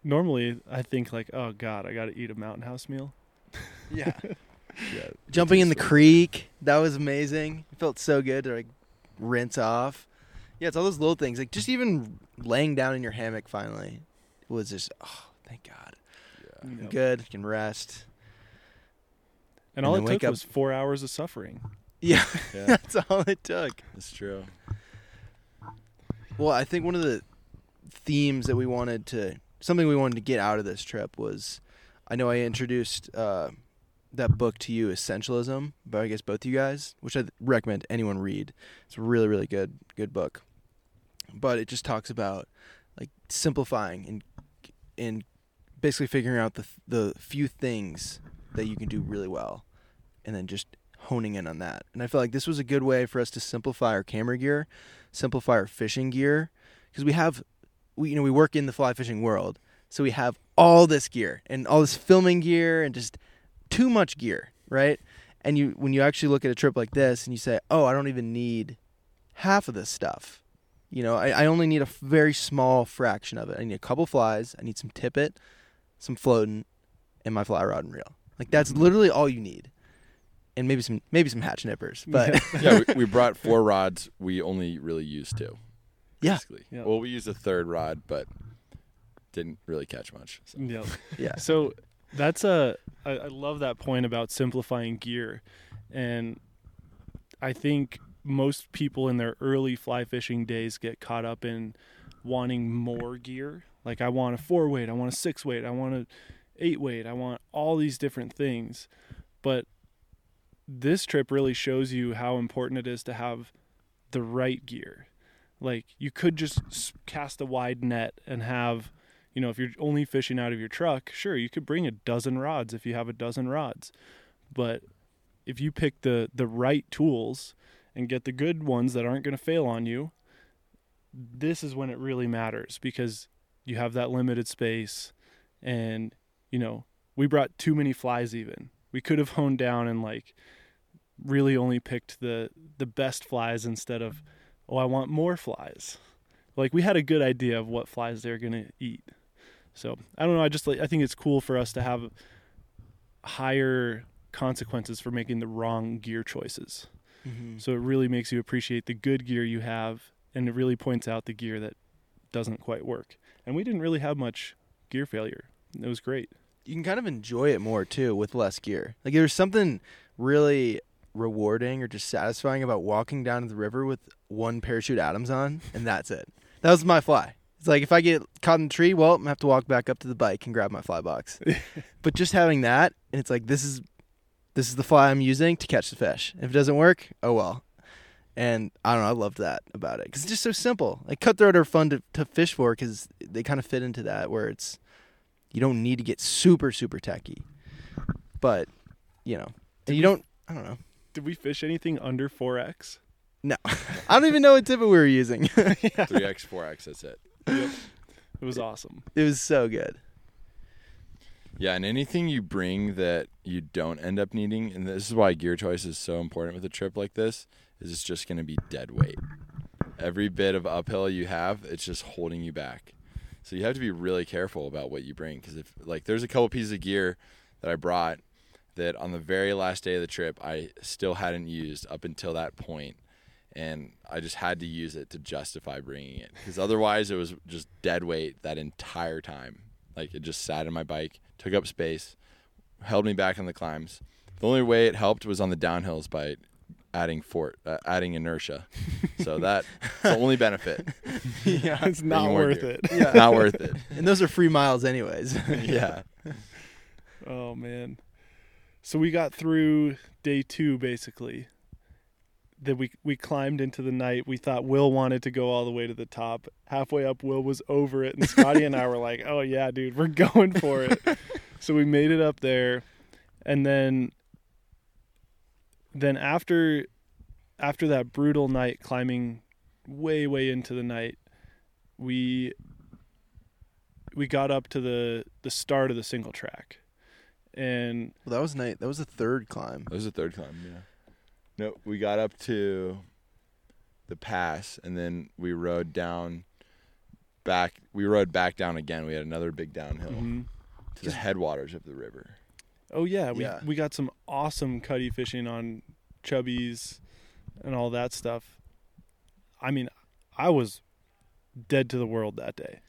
normally I think like, oh god, I got to eat a mountain house meal. Yeah. yeah, Jumping in the creek, that was amazing. It felt so good to like rinse off. Yeah, it's all those little things. Like just even laying down in your hammock finally was just oh, thank God. Yeah. Yep. good. You can rest. And And all it took up- was four hours of suffering. Yeah, Yeah, that's all it took. that's true. Well, I think one of the themes that we wanted to something we wanted to get out of this trip was I know I introduced uh, that book to you, Essentialism, by I guess both you guys, which I recommend anyone read. It's a really, really good, good book. But it just talks about like simplifying and and basically figuring out the the few things that you can do really well, and then just honing in on that. And I feel like this was a good way for us to simplify our camera gear, simplify our fishing gear, because we have we you know we work in the fly fishing world, so we have all this gear and all this filming gear and just too much gear, right? And you when you actually look at a trip like this and you say, "Oh, I don't even need half of this stuff." You know, I, I only need a very small fraction of it. I need a couple flies, I need some tippet, some floating, and my fly rod and reel. Like that's mm-hmm. literally all you need. And maybe some maybe some hatch nippers. But yeah, we, we brought four rods. We only really used two. Yeah. Basically. Yeah. Well, we used a third rod, but didn't really catch much. So. Yep. yeah. So that's a I, I love that point about simplifying gear, and I think most people in their early fly fishing days get caught up in wanting more gear. Like I want a four weight, I want a six weight, I want a eight weight, I want all these different things, but this trip really shows you how important it is to have the right gear. Like you could just cast a wide net and have you know, if you're only fishing out of your truck, sure, you could bring a dozen rods if you have a dozen rods. But if you pick the the right tools and get the good ones that aren't going to fail on you, this is when it really matters because you have that limited space and you know, we brought too many flies even. We could have honed down and like really only picked the the best flies instead of oh, I want more flies. Like we had a good idea of what flies they're going to eat. So I don't know. I just like I think it's cool for us to have higher consequences for making the wrong gear choices. Mm-hmm. So it really makes you appreciate the good gear you have, and it really points out the gear that doesn't quite work. And we didn't really have much gear failure. It was great. you can kind of enjoy it more too with less gear. Like there's something really rewarding or just satisfying about walking down to the river with one parachute Adams on, and that's it. That was my fly. It's like if I get caught in the tree, well, I'm gonna have to walk back up to the bike and grab my fly box. but just having that, and it's like this is this is the fly I'm using to catch the fish. If it doesn't work, oh well. And I don't know, I loved that about it because it's just so simple. Like cutthroat are fun to, to fish for because they kind of fit into that where it's you don't need to get super super techy, but you know, and you don't. I don't know. Did we fish anything under 4x? No, I don't even know what tippet we were using. Three X, four X. That's it. Yep. It was awesome. it was so good. Yeah, and anything you bring that you don't end up needing, and this is why gear choice is so important with a trip like this, is it's just going to be dead weight. Every bit of uphill you have, it's just holding you back. So you have to be really careful about what you bring because if like there's a couple pieces of gear that I brought that on the very last day of the trip I still hadn't used up until that point, and I just had to use it to justify bringing it because otherwise it was just dead weight that entire time. Like it just sat in my bike, took up space, held me back on the climbs. The only way it helped was on the downhills by adding fort, uh, adding inertia. So that's the only benefit. yeah, It's not worth gear. it. Yeah. Not worth it. and those are free miles anyways. yeah. Oh man. So we got through day 2 basically. Then we we climbed into the night. We thought Will wanted to go all the way to the top. Halfway up Will was over it and Scotty and I were like, "Oh yeah, dude, we're going for it." so we made it up there and then then after after that brutal night climbing way way into the night, we we got up to the the start of the single track. And Well, that was night. That was the third climb. That was the third climb, yeah. No, we got up to the pass and then we rode down back we rode back down again. We had another big downhill mhm. to the headwaters of the river. oh yeah, we Yeah. we got some awesome cutty fishing on chubbies and all that stuff. I mean, I was dead to the world that day.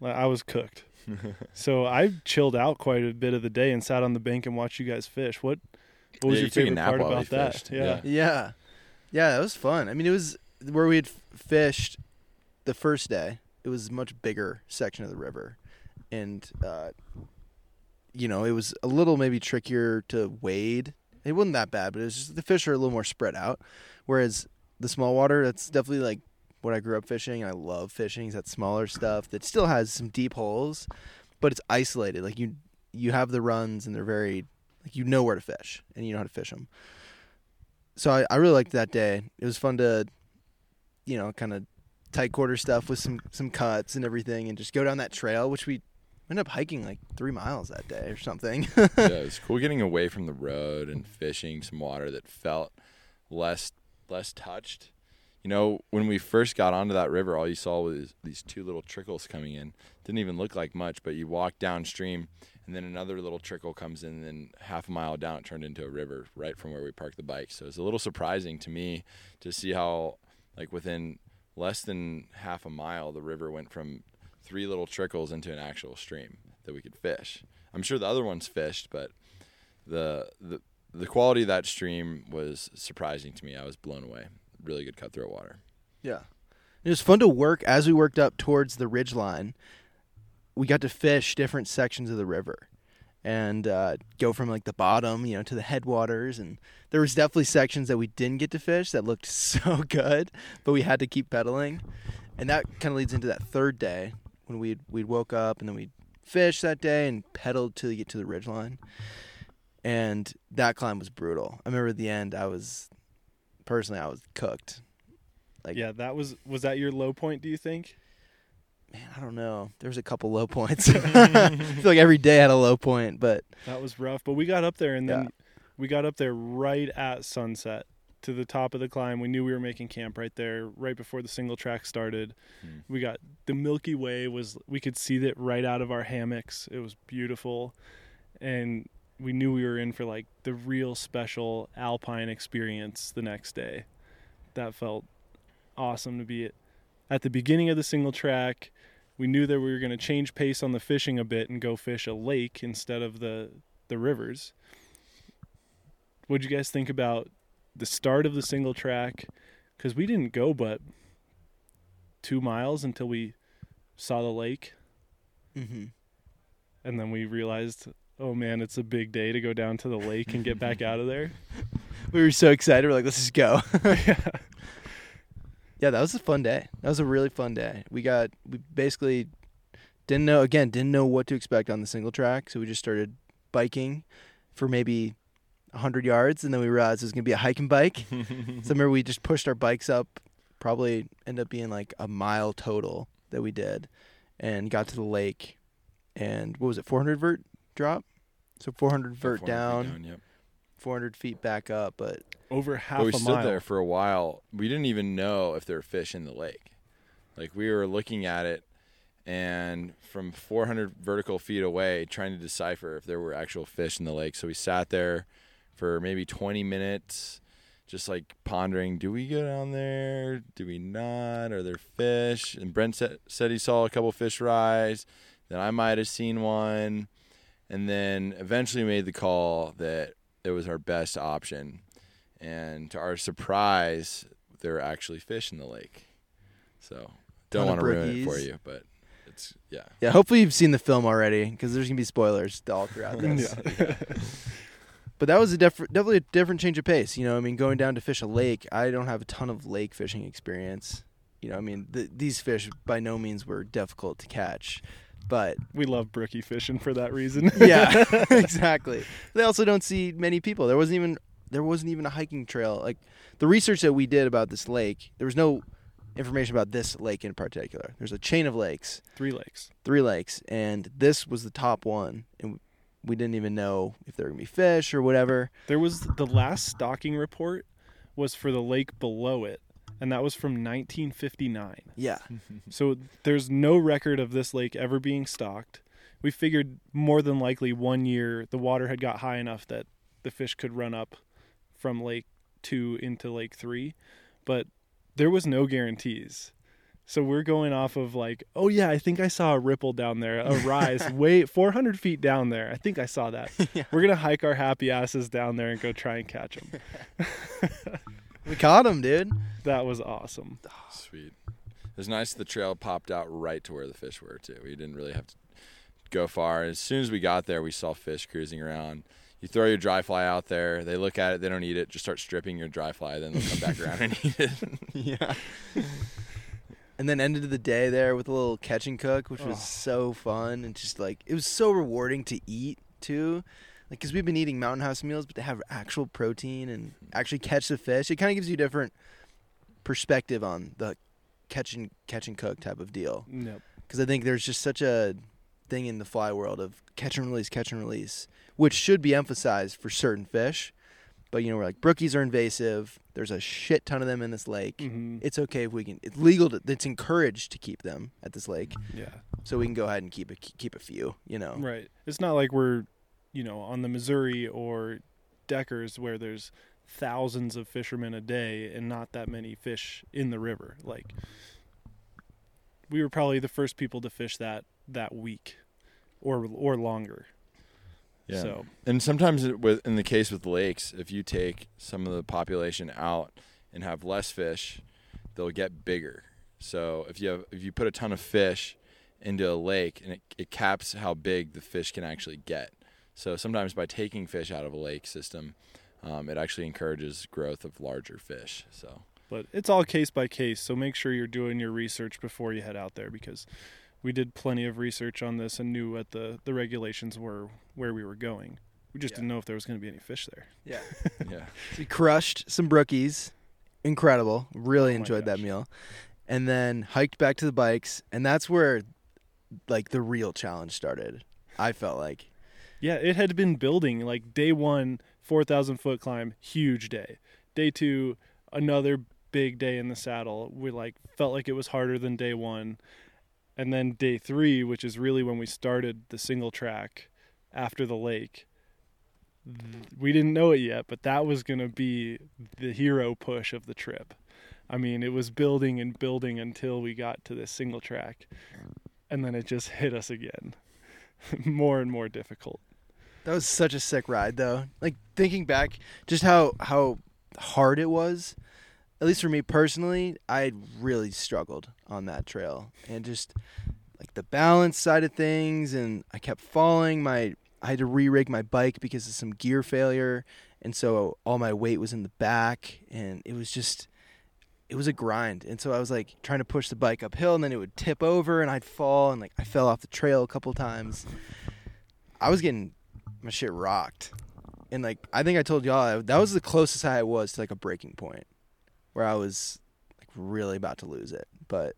Like, I was cooked. so I chilled out quite a bit of the day and sat on the bank and watched you guys fish. What what was Yeah, your you favorite part about that? fished. Yeah. Yeah. Yeah, yeah, that was fun. I mean, it was where we had fished the first day. It was a much bigger section of the river, and uh, you know, it was a little maybe trickier to wade. It wasn't that bad, but it was just the fish are a little more spread out. Whereas the small water, that's definitely like what I grew up fishing. I love fishing. Is that smaller stuff that still has some deep holes, but it's isolated. Like you, you have the runs, and they're very like you know where to fish, and you know how to fish them so I, I really liked that day. It was fun to, you know, kind of tight quarter stuff with some some cuts and everything, and just go down that trail, which we ended up hiking like three miles that day or something. yeah, it was cool getting away from the road and fishing some water that felt less less touched. You know, when we first got onto that river, all you saw was these two little trickles coming in. Didn't even look like much, but you walk downstream, and then another little trickle comes in, and then half a mile down, it turned into a river right from where we parked the bike. So it's a little surprising to me to see how, like within less than half a mile, the river went from three little trickles into an actual stream that we could fish. I'm sure the other ones fished, but the the the quality of that stream was surprising to me. I was blown away. Really good cutthroat water. yeah, it was fun to work as we worked up towards the ridge line. We got to fish different sections of the river, and uh, go from like the bottom, you know, to the headwaters. And there was definitely sections that we didn't get to fish that looked so good, but we had to keep pedaling. And that kind of leads into that third day when we we woke up and then we fished that day and pedaled till get to the ridge line. And that climb was brutal. I remember at the end, I was personally I was cooked. Like yeah, that was was that your low point, do you think? man, I don't know. There's a couple low points. I feel like every day had a low point, but That was rough, but we got up there and then Yeah. we got up there right at sunset to the top of the climb. We knew we were making camp right there, right before the single track started. Hmm. We got the Milky Way was we could see that right out of our hammocks. It was beautiful, and we knew we were in for like the real special alpine experience the next day. That felt awesome to be at, at the beginning of the single track. We knew that we were going to change pace on the fishing a bit and go fish a lake instead of the the rivers. What'd you guys think about the start of the single track? Because we didn't go but two miles until we saw the lake, mm-hmm. and then we realized, oh man, it's a big day to go down to the lake and get back out of there. we were so excited. We're like, let's just go. yeah. yeah, that was a fun day. That was a really fun day. We got we basically didn't know again didn't know what to expect on the single track, so we just started biking for maybe hundred yards, and then we realized it was gonna be a hiking bike. so remember we just pushed our bikes up, probably end up being like a mile total that we did, and got to the lake, and what was it, 400 vert drop? So 400 vert 400 feet down, yep. 400 feet back up, but Over half But we a stood mile. there for a while. We didn't even know if there were fish in the lake. Like we were looking at it, and from 400 vertical feet away, trying to decipher if there were actual fish in the lake. So we sat there for maybe 20 minutes, just like pondering: Do we go down there? Do we not? Are there fish? And Brent said, said he saw a couple fish rise. Then I might have seen one, and then eventually made the call that it was our best option and to our surprise, there were actually fish in the lake. So don't want to ruin it for you, but it's yeah. yeah, hopefully you've seen the film already because there's gonna be spoilers all throughout this. But that was a def- definitely a different change of pace. You know, I mean, going down to fish a lake, I don't have a ton of lake fishing experience. You know, I mean, th- these fish by no means were difficult to catch, but we love brookie fishing for that reason. yeah, exactly. They also don't see many people. There wasn't even there wasn't even a hiking trail. Like the research that we did about this lake, there was no information about this lake in particular. There's a chain of lakes, Three lakes. three lakes, and this was the top one, and we didn't even know if there were gonna be fish or whatever. There was the last stocking report was for the lake below it, and that was from 1959. Yeah, So there's no record of this lake ever being stocked. We figured more than likely one year the water had got high enough that the fish could run up from lake 2 into lake 3, but there was no guarantees. So we're going off of like, oh yeah, I think I saw a ripple down there, a rise way 400 feet down there. I think I saw that. Yeah. We're gonna hike our happy asses down there and go try and catch them. We caught him, dude. that was awesome. Ah, sweet. It was nice the trail popped out right to where the fish were too. We didn't really have to go far. As soon as we got there, we saw fish cruising around. You throw your dry fly out there, they look at it, they don't eat it, just start stripping your dry fly, then they'll come back around and eat it. Yeah. and then ended the day there with a little catch and cook, which was Oh. so fun and just like it was so rewarding to eat too. Like, cause we've been eating mountain house meals, but to have actual protein and actually catch the fish, it kind of gives you a different perspective on the catch and catch and cook type of deal. Because I think there's just such a thing in the fly world of catch and release, catch and release, which should be emphasized for certain fish. But you know, we're like brookies are invasive. There's a shit ton of them in this lake. hmm It's okay if we can. It's legal. To, it's encouraged to keep them at this lake, Yeah. so we can go ahead and keep a keep a few. You know, Right. It's not like we're, you know, on the Missouri or Deckers where there's thousands of fishermen a day and not that many fish in the river. Like we were probably the first people to fish that that week or or longer. Yeah. So, And sometimes it, with in the case with lakes, if you take some of the population out and have less fish, they'll get bigger. So if you have if you put a ton of fish into a lake and it, it caps how big the fish can actually get. So sometimes by taking fish out of a lake system, um, it actually encourages growth of larger fish. So but it's all case by case, so make sure you're doing your research before you head out there because we did plenty of research on this and knew what the the regulations were where we were going. We just Yeah. didn't know if there was going to be any fish there. yeah. yeah, So we crushed some brookies. Incredible. Really Oh my enjoyed that meal. And then hiked back to the bikes, and that's where like the real challenge started. I felt like. Yeah, it had been building like day one, 4,000 foot climb, huge day. Day two, another big day in the saddle. We like felt like it was harder than day one. And then day three, which is really when we started the single track after the lake. We didn't know it yet, but that was going to be the hero push of the trip. I mean, it was building and building until we got to this single track. And then it just hit us again. more and more difficult. That was such a sick ride, though. Like thinking back, just how how hard it was. At least for me personally, I really struggled on that trail, and just like the balance side of things, and I kept falling. My I had to re-rig my bike because of some gear failure, and so all my weight was in the back, and it was just it was a grind. And so I was like trying to push the bike uphill, and then it would tip over, and I'd fall, and like I fell off the trail a couple times. I was getting my shit rocked. And like I think I told y'all that was the closest I was to like a breaking point where I was like really about to lose it. But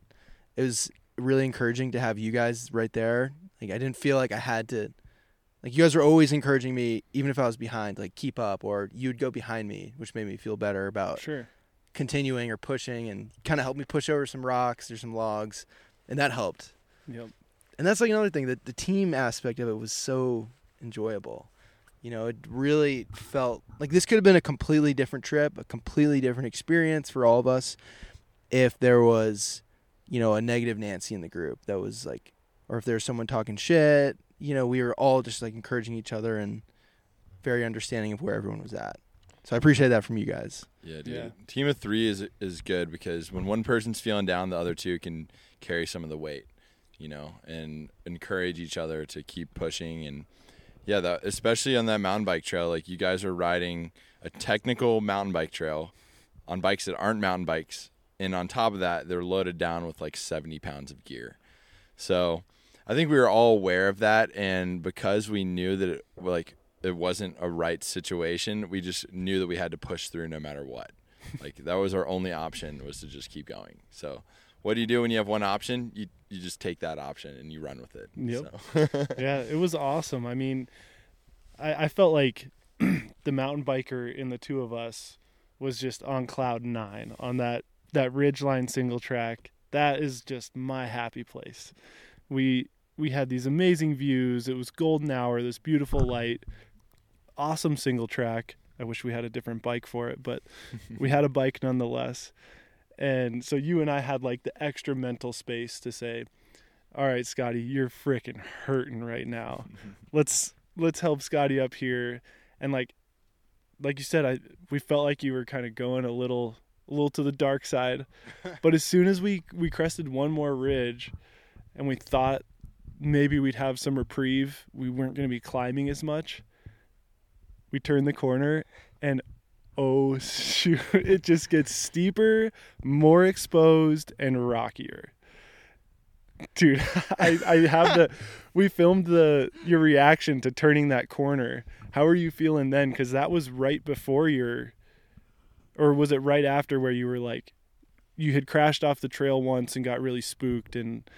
it was really encouraging to have you guys right there. Like I didn't feel like I had to like you guys were always encouraging me even if I was behind, like keep up or you'd go behind me, which made me feel better about Sure. continuing or pushing and kind of helped me push over some rocks or some logs and that helped. Yep. And that's like another thing that the team aspect of it was so enjoyable. You know, it really felt like this could have been a completely different trip, a completely different experience for all of us if there was, you know, a negative Nancy in the group that was like, or if there was someone talking shit. You know, we were all just like encouraging each other and very understanding of where everyone was at. So I appreciate that from you guys. yeah, dude. Yeah. Team of three is is good because when one person's feeling down, the other two can carry some of the weight, you know, and encourage each other to keep pushing and yeah, that especially on that mountain bike trail, like you guys are riding a technical mountain bike trail on bikes that aren't mountain bikes, and on top of that, they're loaded down with like 70 pounds of gear. So I think we were all aware of that, and because we knew that it like it wasn't a right situation, we just knew that we had to push through no matter what. like that was our only option was to just keep going. So what do you do when you have one option? You you just take that option and you run with it. Yep. So. yeah, it was awesome. I mean, I, I felt like the mountain biker in the two of us was just on cloud nine on that that ridgeline single track. That is just my happy place. We we had these amazing views. It was golden hour, this beautiful light, awesome single track. I wish we had a different bike for it, but we had a bike nonetheless. And so you and I had like the extra mental space to say, "All right, Scotty, you're freaking hurting right now. let's let's help Scotty up here." And like like you said, I we felt like you were kind of going a little a little to the dark side. but as soon as we we crested one more ridge and we thought maybe we'd have some reprieve, we weren't going to be climbing as much. We turned the corner and oh shoot, it just gets steeper, more exposed and rockier. Dude, I, I have the we filmed the your reaction to turning that corner. How are you feeling then? Because that was right before your, or was it right after where you were like, you had crashed off the trail once and got really spooked and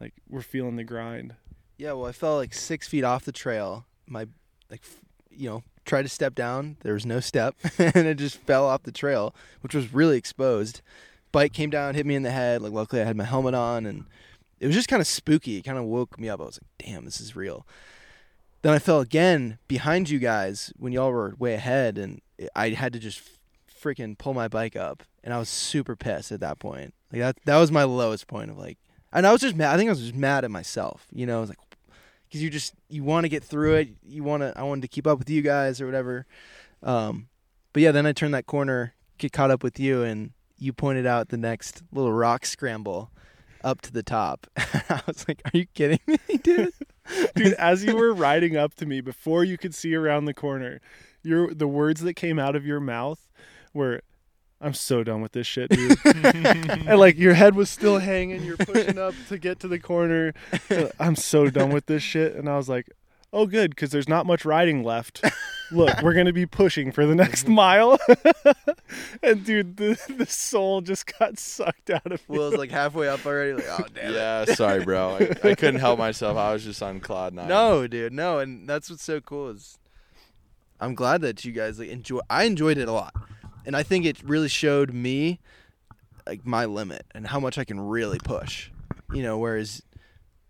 like we're feeling the grind. Yeah, well, I fell like six feet off the trail. My like, you know, tried to step down. There was no step, and it just fell off the trail, which was really exposed. Bike came down, hit me in the head. Like, luckily, I had my helmet on, and it was just kind of spooky. It kind of woke me up. I was like, "Damn, this is real." Then I fell again behind you guys when y'all were way ahead, and I had to just freaking pull my bike up, and I was super pissed at that point. Like that, that was my lowest point of like, and I was just mad. I think I was just mad at myself. You know, I was like, because you just you want to get through it. You want to. I wanted to keep up with you guys or whatever. Um, but yeah, then I turned that corner, get caught up with you, and you pointed out the next little rock scramble up to the top. I was like, "Are you kidding me, dude?" Dude, as you were riding up to me before you could see around the corner, your the words that came out of your mouth were I'm so done with this shit, dude. and like your head was still hanging, you're pushing up to get to the corner. I'm so done with this shit. And I was like, oh, good, because there's not much riding left. Look, we're going to be pushing for the next mm-hmm. mile. and dude, the, the soul just got sucked out of me. Will's like halfway up already. Like, oh damn it. Yeah, sorry, bro. I, I couldn't help myself. I was just on cloud nine. No, dude, no, and that's what's so cool is I'm glad that you guys like enjoy. I enjoyed it a lot, and I think it really showed me like my limit and how much I can really push. You know, whereas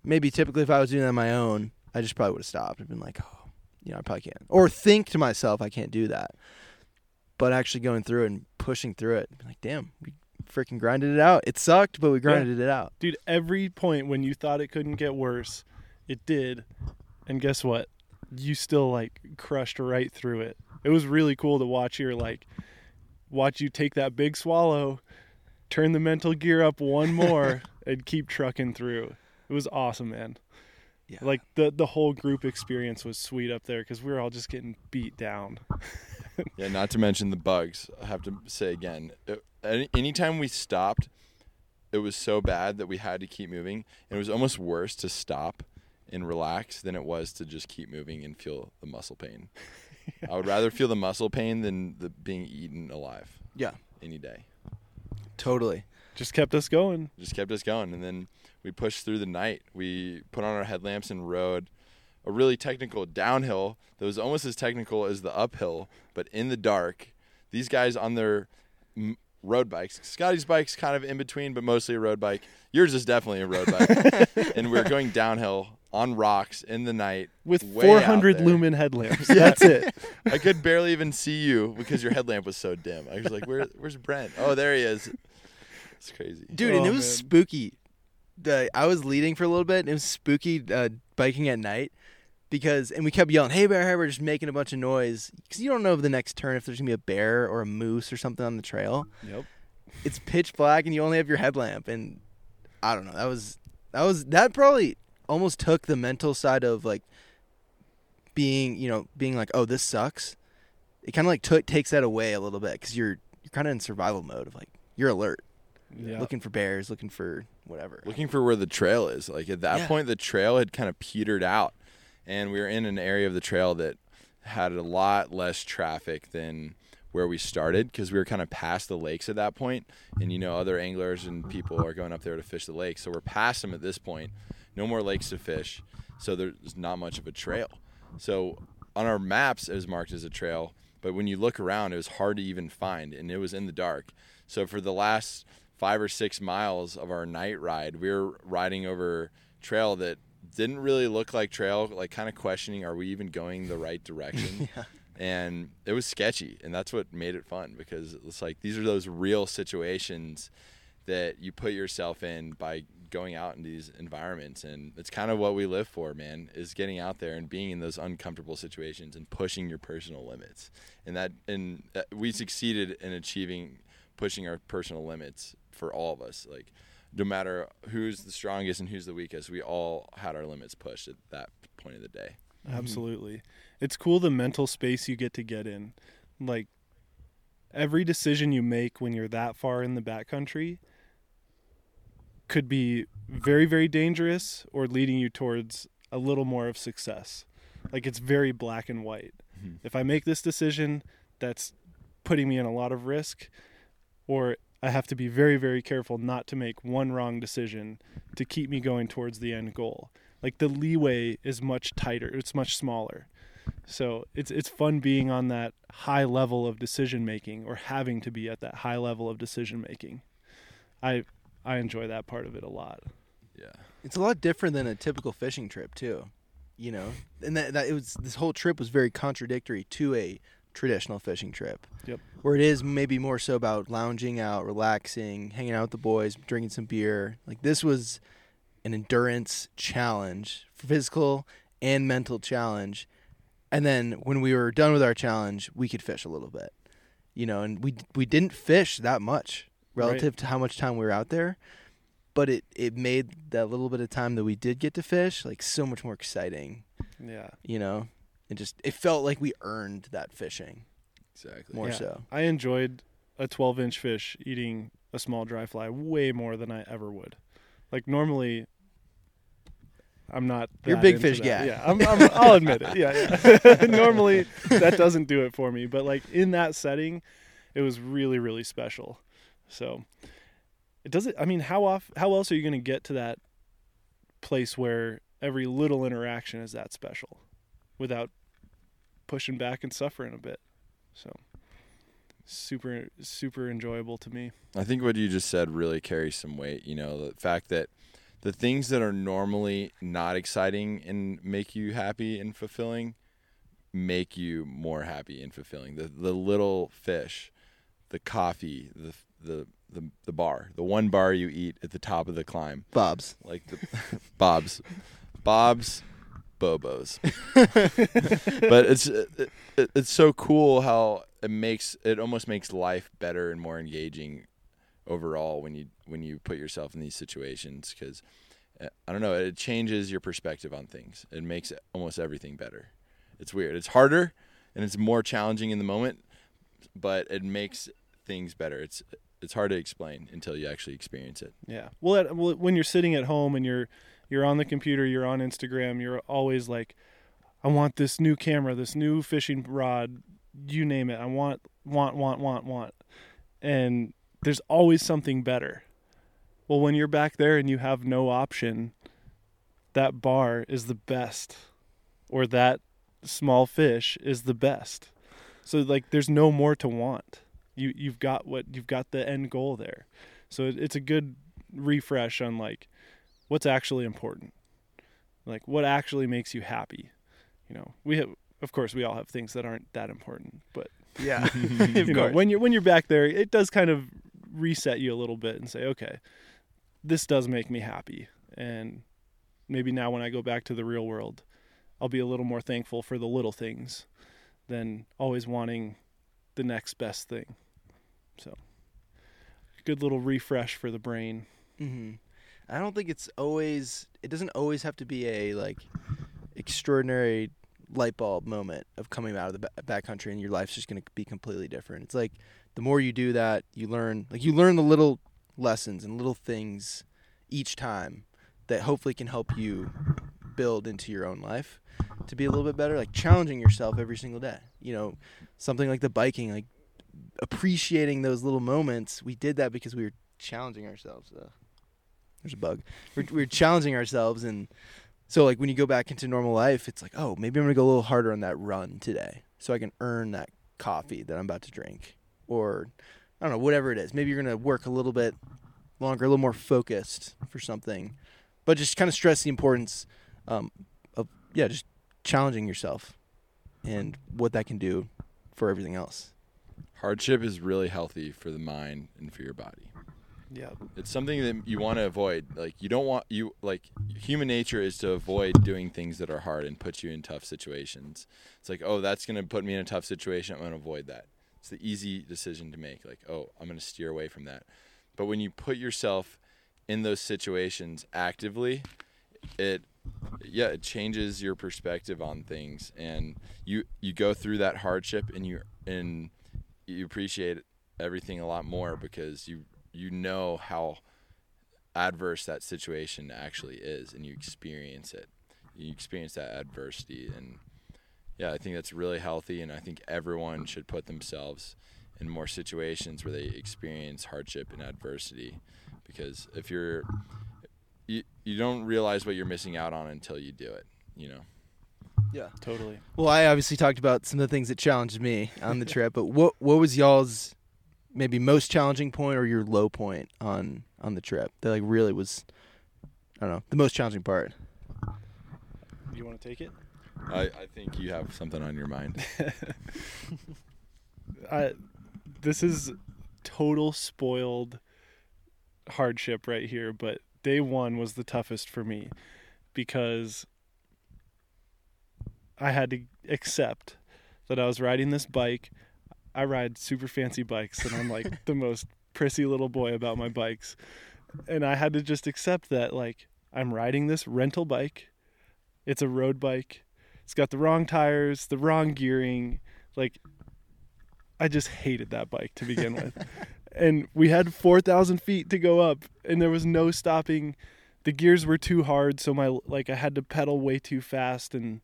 maybe typically if I was doing that on my own, I just probably would have stopped and been like, oh, you know, I probably can't, or think to myself, I can't do that. But actually going through it and pushing through it, like, damn, we freaking grinded it out. It sucked, but we grinded it out. Dude, every point when you thought it couldn't get worse, it did. And guess what? You still like crushed right through it. It was really cool to watch your like watch you take that big swallow, turn the mental gear up one more and keep trucking through. It was awesome, man. Yeah. Like the the whole group experience was sweet up there cuz we were all just getting beat down. Yeah, not to mention the bugs. I have to say again, it, any, anytime we stopped, it was so bad that we had to keep moving. And it was almost worse to stop and relax than it was to just keep moving and feel the muscle pain. I would rather feel the muscle pain than the being eaten alive Yeah, any day. totally. Just kept us going. Just kept us going. And then we pushed through the night. We put on our headlamps and rode a really technical downhill that was almost as technical as the uphill, but in the dark. These guys on their m- road bikes. Scotty's bike's kind of in between, but mostly a road bike. Yours is definitely a road bike. and we are going downhill on rocks in the night With 400 lumen headlamps. That's it. I could barely even see you because your headlamp was so dim. I was like, "Where, where's Brent? Oh, there he is." It's crazy. dude and Oh, it was man. spooky the i was leading for a little bit and it was spooky uh, biking at night because and we kept yelling hey bear hey we're just making a bunch of noise because you don't know the next turn if there's gonna be a bear or a moose or something on the trail Yep. it's pitch black and you only have your headlamp and i don't know that was that was that probably almost took the mental side of like being you know being like oh this sucks it kind of like took takes that away a little bit because you're you're kind of in survival mode of like you're alert Yeah. looking for bears, looking for whatever. looking for where the trail is. Like at that Yeah. point, the trail had kind of petered out, and we were in an area of the trail that had a lot less traffic than where we started because we were kind of past the lakes at that point, and you know other anglers and people are going up there to fish the lakes, so we're past them at this point. No more lakes to fish, so there's not much of a trail. So on our maps, it was marked as a trail, but when you look around, it was hard to even find, and it was in the dark. So for the last five or six miles of our night ride, we were riding over trail that didn't really look like trail, like kind of questioning, are we even going the right direction? And it was sketchy, and that's what made it fun because it's like these are those real situations, that you put yourself in by going out in these environments and it's kind of what we live for man is getting out there and being in those uncomfortable situations and pushing your personal limits and that and uh, we succeeded in achieving pushing our personal limits for all of us like no matter who's the strongest and who's the weakest we all had our limits pushed at that point of the day Absolutely. It's cool the mental space you get to get in. Like every decision you make when you're that far in the backcountry could be very very dangerous or leading you towards a little more of success. Like it's very black and white. Mhm. If I make this decision that's putting me in a lot of risk or I have to be very very careful not to make one wrong decision to keep me going towards the end goal like the leeway is much tighter it's much smaller so it's it's fun being on that high level of decision making or having to be at that high level of decision making i i enjoy that part of it a lot yeah It's a lot different than a typical fishing trip too, you know. And that, that it was this whole trip was very contradictory to a traditional fishing trip. Yep. Where it is maybe more so about lounging out, relaxing, hanging out with the boys, drinking some beer. Like this was an endurance challenge, physical and mental challenge. And then when we were done with our challenge, we could fish a little bit. You know, and we we didn't fish that much relative to how much time we were out there but it it made that little bit of time that we did get to fish like so much more exciting yeah you know it just it felt like we earned that fishing exactly more Yeah. so i enjoyed a 12 inch fish eating a small dry fly way more than i ever would like normally I'm not. You're a big fish that. guy. Yeah, I'm, I'm, I'll admit it. Yeah, yeah. normally that doesn't do it for me, but like in that setting, it was really, really special. So it doesn't. I mean, how off? How else are you going to get to that place where every little interaction is that special, without pushing back and suffering a bit? So super, super enjoyable to me. I think what you just said really carries some weight. You know, the fact that the things that are normally not exciting and make you happy and fulfilling make you more happy and fulfilling. The the little fish, the coffee, the the the, the bar, the one bar you eat at the top of the climb, bob's like the Bob's, Bob's, Bobos. but it's uh, it, it, it's so cool how it makes it almost makes life better and more engaging overall when you when you put yourself in these situations because uh, I don't know it changes your perspective on things. It makes almost everything better. It's weird. It's harder and it's more challenging in the moment, but it makes things better. It's it's hard to explain until you actually experience it. Yeah. Well, at, well, when you're sitting at home and you're you're on the computer, you're on Instagram, you're always like, I want this new camera, this new fishing rod, you name it. I want, want, want, want, want, and there's always something better. Well, when you're back there and you have no option, that bar is the best, or that small fish is the best. So like, there's no more to want. You you've got what you've got the end goal there. So it, it's a good refresh on like what's actually important. Like what actually makes you happy. You know, we have of course we all have things that aren't that important, but yeah you know, when you're when you're back there, it does kind of reset you a little bit and say, okay, this does make me happy, and maybe now when I go back to the real world, I'll be a little more thankful for the little things than always wanting the next best thing. So, good little refresh for the brain. hmm i don't think it's always it doesn't always have to be a like extraordinary light bulb moment of coming out of the ba- backcountry and your life's just going to be completely different it's like the more you do that you learn like you learn the little lessons and little things each time that hopefully can help you build into your own life to be a little bit better like challenging yourself every single day. You know something like the biking like appreciating those little moments. We did that because we were challenging ourselves uh, there's a bug. We're, we're challenging ourselves and so like when you go back into normal life it's like oh maybe i'm gonna go a little harder on that run today so i can earn that coffee that i'm about to drink. Or i don't know whatever it is. Maybe you're gonna work a little bit longer a little more focused for something. But just kind of stress the importance um, of yeah just challenging yourself and what that can do for everything else Hardship is really healthy for the mind and for your body. Yeah. It's something that you want to avoid. Like you don't want you like human nature is to avoid doing things that are hard and put you in tough situations. It's like, oh, that's going to put me in a tough situation. I'm going to avoid that. It's the easy decision to make. Like, oh, I'm going to steer away from that. But when you put yourself in those situations actively, it yeah, it changes your perspective on things and you you go through that hardship and you and you appreciate everything a lot more because you you know how adverse that situation actually is and you experience it. You experience that adversity and yeah i think that's really healthy and i think everyone should put themselves in more situations where they experience hardship and adversity because if you're you, you don't realize what you're missing out on until you do it you know Yeah. Totally. Well, I obviously talked about some of the things that challenged me on the trip, but what what was y'all's maybe most challenging point or your low point on on the trip that like really was I don't know the most challenging part. You want to take it? I, I think you have something on your mind I, this is total spoiled hardship right here, but day one was the toughest for me because I had to accept that I was riding this bike. I ride super fancy bikes, and I'm like the most prissy little boy about my bikes. And I had to just accept that, like, I'm riding this rental bike. It's a road bike. It's got the wrong tires, the wrong gearing. Like, I just hated that bike to begin with. and we had 4,000 feet to go up, and there was no stopping. The gears were too hard, so my like I had to pedal way too fast, and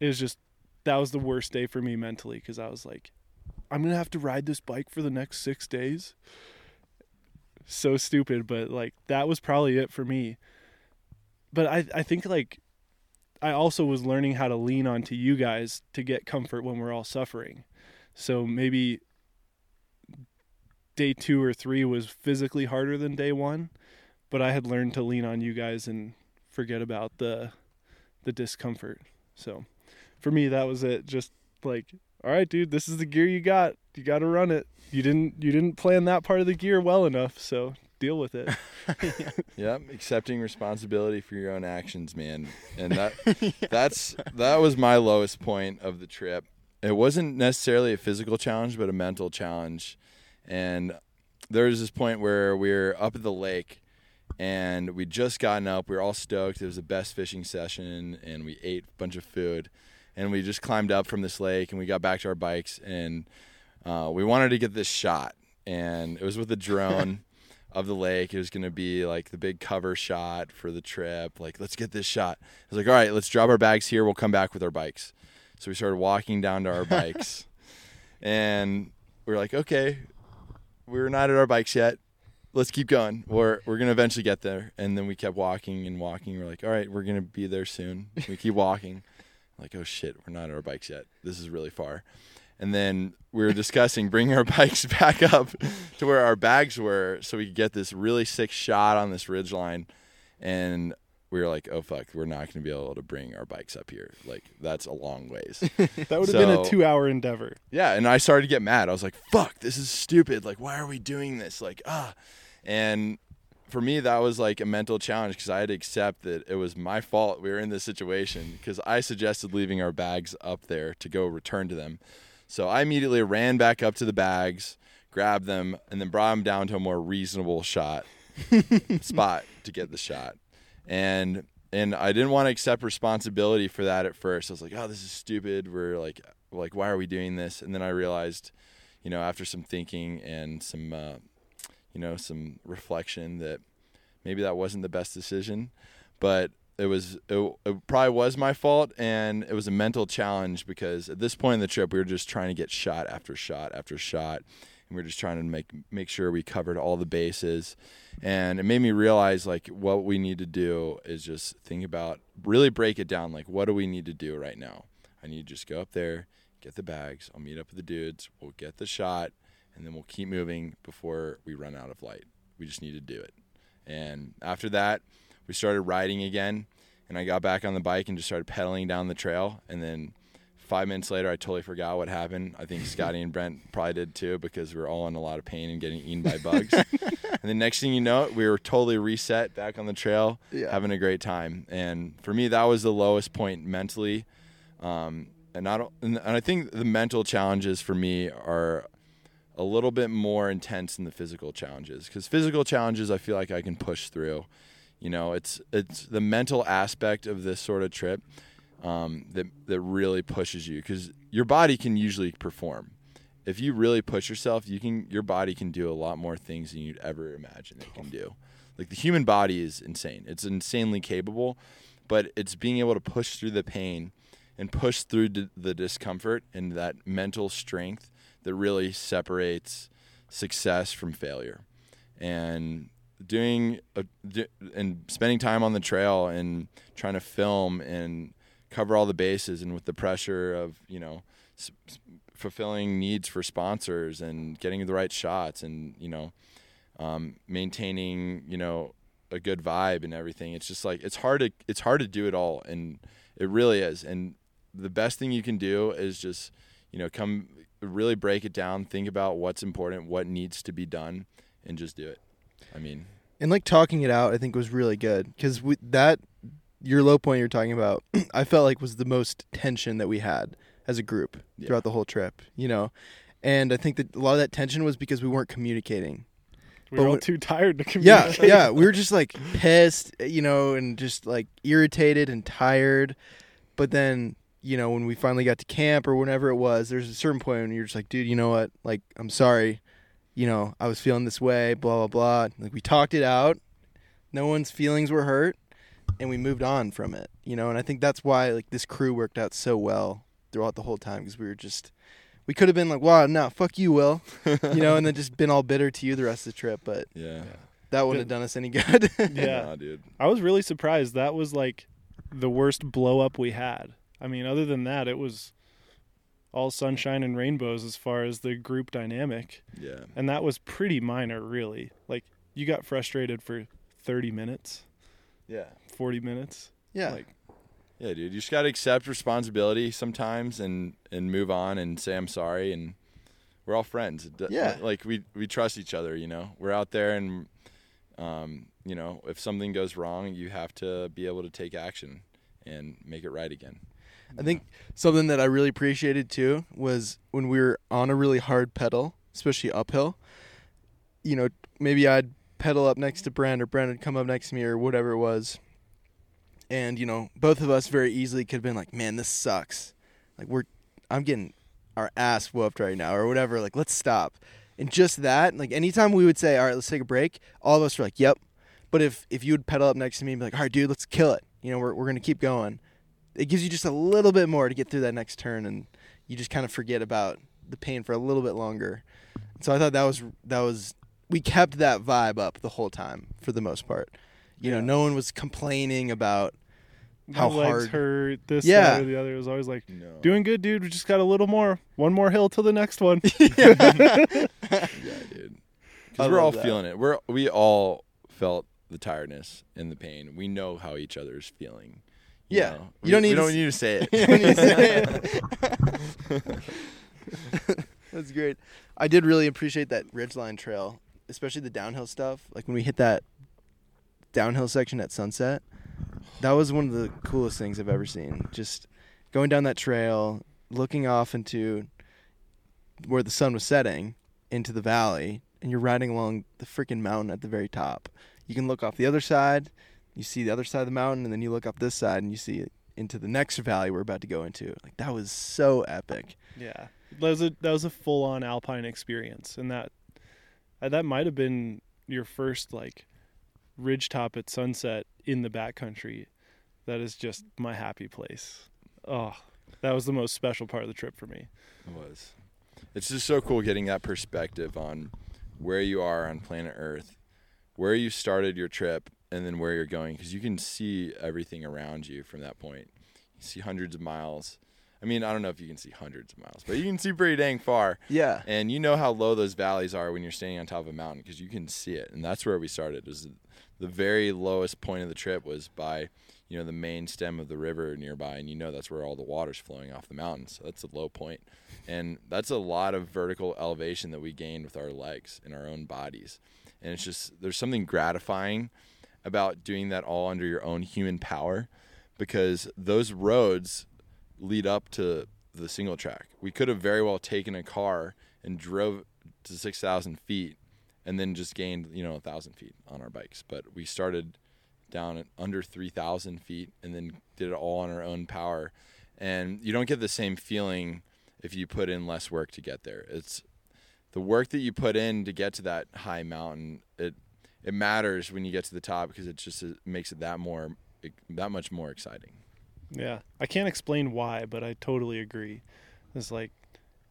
it was just that was the worst day for me mentally because I was like, I'm gonna have to ride this bike for the next six days. So stupid, but like that was probably it for me. But I I think like I also was learning how to lean onto you guys to get comfort when we're all suffering. So maybe day two or three was physically harder than day one, but I had learned to lean on you guys and forget about the the discomfort. So for me that was it. Just like, all right, dude, this is the gear you got. You got to run it. You didn't you didn't plan that part of the gear well enough, so deal with it. Yep, accepting responsibility for your own actions, man. And that that's that was my lowest point of the trip. It wasn't necessarily a physical challenge, but a mental challenge. And there was this point where we were up at the lake and we'd just gotten up. We were all stoked. It was the best fishing session and we ate a bunch of food. And we just climbed up from this lake and we got back to our bikes and uh, we wanted to get this shot. And it was with a drone of the lake. It was going to be like the big cover shot for the trip. Like, let's get this shot. I was like, all right, let's drop our bags here. We'll come back with our bikes. So we started walking down to our bikes. and we're like, okay, we're not at our bikes yet. Let's keep going. We're, we're to eventually get there. And then we kept walking and walking. We're like, all right, we're to be there soon. We keep walking. like, oh shit, we're not at our bikes yet. This is really far. And then we were discussing bringing our bikes back up to where our bags were so we could get this really sick shot on this ridge line. And we were like, oh fuck, we're not going to be able to bring our bikes up here. Like, that's a long ways. That would have been a two hour endeavor. Yeah, and I started to get mad. I was like, "Fuck, this is stupid. Like, why are we doing this? Like, ah." And for me, that was like a mental challenge because I had to accept that it was my fault we were in this situation because I suggested leaving our bags up there to go return to them. So I immediately ran back up to the bags, grabbed them, and then brought them down to a more reasonable shot spot to get the shot. And and I didn't want to accept responsibility for that at first. I was like, "Oh, this is stupid. We're like like why are we doing this?" And then I realized, you know, after some thinking and some uh, you know, some reflection that maybe that wasn't the best decision, but it was it, it probably was my fault and it was a mental challenge because at this point in the trip we were just trying to get shot after shot after shot and we are just trying to make make sure we covered all the bases. And it made me realize like what we need to do is just think about really break it down. Like what do we need to do right now? I need to just go up there get the bags. I'll meet up with the dudes. We'll get the shot and then we'll keep moving before we run out of light. We just need to do it. And after that we started riding again and i got back on the bike and just started pedaling down the trail and then five minutes later, I totally forgot what happened. I think Scotty and Brent probably did too because we were all in a lot of pain and getting eaten by bugs. and the next thing you know, we were totally reset back on the trail, Yeah. having a great time. And for me, that was the lowest point mentally. Um, and not, and and I think the mental challenges for me are a little bit more intense than the physical challenges because physical challenges I feel like I can push through. You know, it's it's the mental aspect of this sort of trip um, that that really pushes you because your body can usually perform. If you really push yourself, you can your body can do a lot more things than you'd ever imagine it can do. Like the human body is insane; it's insanely capable, but it's being able to push through the pain and push through d- the discomfort and that mental strength that really separates success from failure. And doing and spending time on the trail and trying to film and cover all the bases and with the pressure of you know s- fulfilling needs for sponsors and getting the right shots and you know um, maintaining you know a good vibe and everything. It's just like it's hard to it's hard to do it all and it really is. And the best thing you can do is just you know come really break it down think about what's important what needs to be done and just do it. I mean and like talking it out i think was really good because that your low point you're talking about i felt like was the most tension that we had as a group Yeah. throughout the whole trip you know? And i think that a lot of that tension was because we weren't communicating. We But were all too tired to communicate. yeah yeah we were just like pissed you know and just like irritated and tired. But then you know when we finally got to camp or whenever it was there's a certain point when you're just like dude you know what? Like i'm sorry. You know i was feeling this way blah blah blah. Like we talked it out. No one's feelings were hurt and we moved on from it you know and i think that's why like this crew worked out so well throughout the whole time because we were just we could have been like wow no fuck you will you know and then just been all bitter to you the rest of the trip but yeah that wouldn't have done us any good Yeah. Nah, dude I was really surprised. That was like the worst blow up we had. I mean, other than that, it was all sunshine and rainbows as far as the group dynamic. yeah And that was pretty minor, really. Like, you got frustrated for 30 minutes, yeah 40 minutes. yeah Like, Yeah, dude, you just got to accept responsibility sometimes and and move on and say I'm sorry and we're all friends. Yeah. Like we we trust each other, you know. We're out there and um, you know, if something goes wrong, you have to be able to take action and make it right again. I think something that I really appreciated too was when we were on a really hard pedal, especially uphill. You know, maybe I'd pedal up next to Brent or Brent would come up next to me or whatever it was. And, you know, both of us very easily could have been like, man, this sucks. Like, we're, I'm getting our ass whooped right now or whatever. Like, let's stop. And just that, like, anytime we would say, all right, let's take a break, all of us were like, yep. But if, if you would pedal up next to me and be like, all right, dude, let's kill it. You know, we're, we're going to keep going it gives you just a little bit more to get through that next turn and you just kind of forget about the pain for a little bit longer so i thought that was that was we kept that vibe up the whole time for the most part you know no one was complaining about my How legs hard- hurt, this, Yeah. that, or the other. It was always like, No. doing good, dude. We just got a little more. One more hill till the next one. yeah, dude. Cuz we're all that. feeling it. We're we all felt the tiredness and the pain. We know how each other's feeling. you Yeah. know? You We- don't we need to don't s- need to say it. You don't need to say that's great i did really appreciate that ridgeline trail especially the downhill stuff like when we hit that downhill section at sunset that was one of the coolest things i've ever seen. Just going down that trail looking off into where the sun was setting into the valley and you're riding along the freaking mountain at the very top. You can look off the other side you see the other side of the mountain and then you look up this side and you see it into the next valley we're about to go into. Like that was so epic. Yeah, that was a that was a full on alpine experience, and that Uh, that might have been your first like ridge top at sunset in the backcountry. That is just my happy place. Oh, that was the most special part of the trip for me. It was. It's just so cool getting that perspective on where you are on planet Earth, where you started your trip, and then where you're going, because you can see everything around you from that point. You see hundreds of miles I mean, I don't know if you can see hundreds of miles, but you can see pretty dang far. Yeah. And you know how low those valleys are when you're standing on top of a mountain because you can see it. And that's where we started. Was the very lowest point of the trip was by, you know, the main stem of the river nearby, and you know that's where all the water's flowing off the mountain. So that's a low point, and that's a lot of vertical elevation that we gained with our legs and our own bodies. And it's just there's something gratifying about doing that all under your own human power, because those roads lead up to the single track. We could have very well taken a car and drove to 6,000 feet and then just gained, you know, 1,000 feet on our bikes. But we started down at under 3,000 feet and then did it all on our own power. And you don't get the same feeling if you put in less work to get there. It's the work that you put in to get to that high mountain. It it matters when you get to the top because it just it makes it that more that much more exciting. Yeah, I can't explain why, but I totally agree. It's like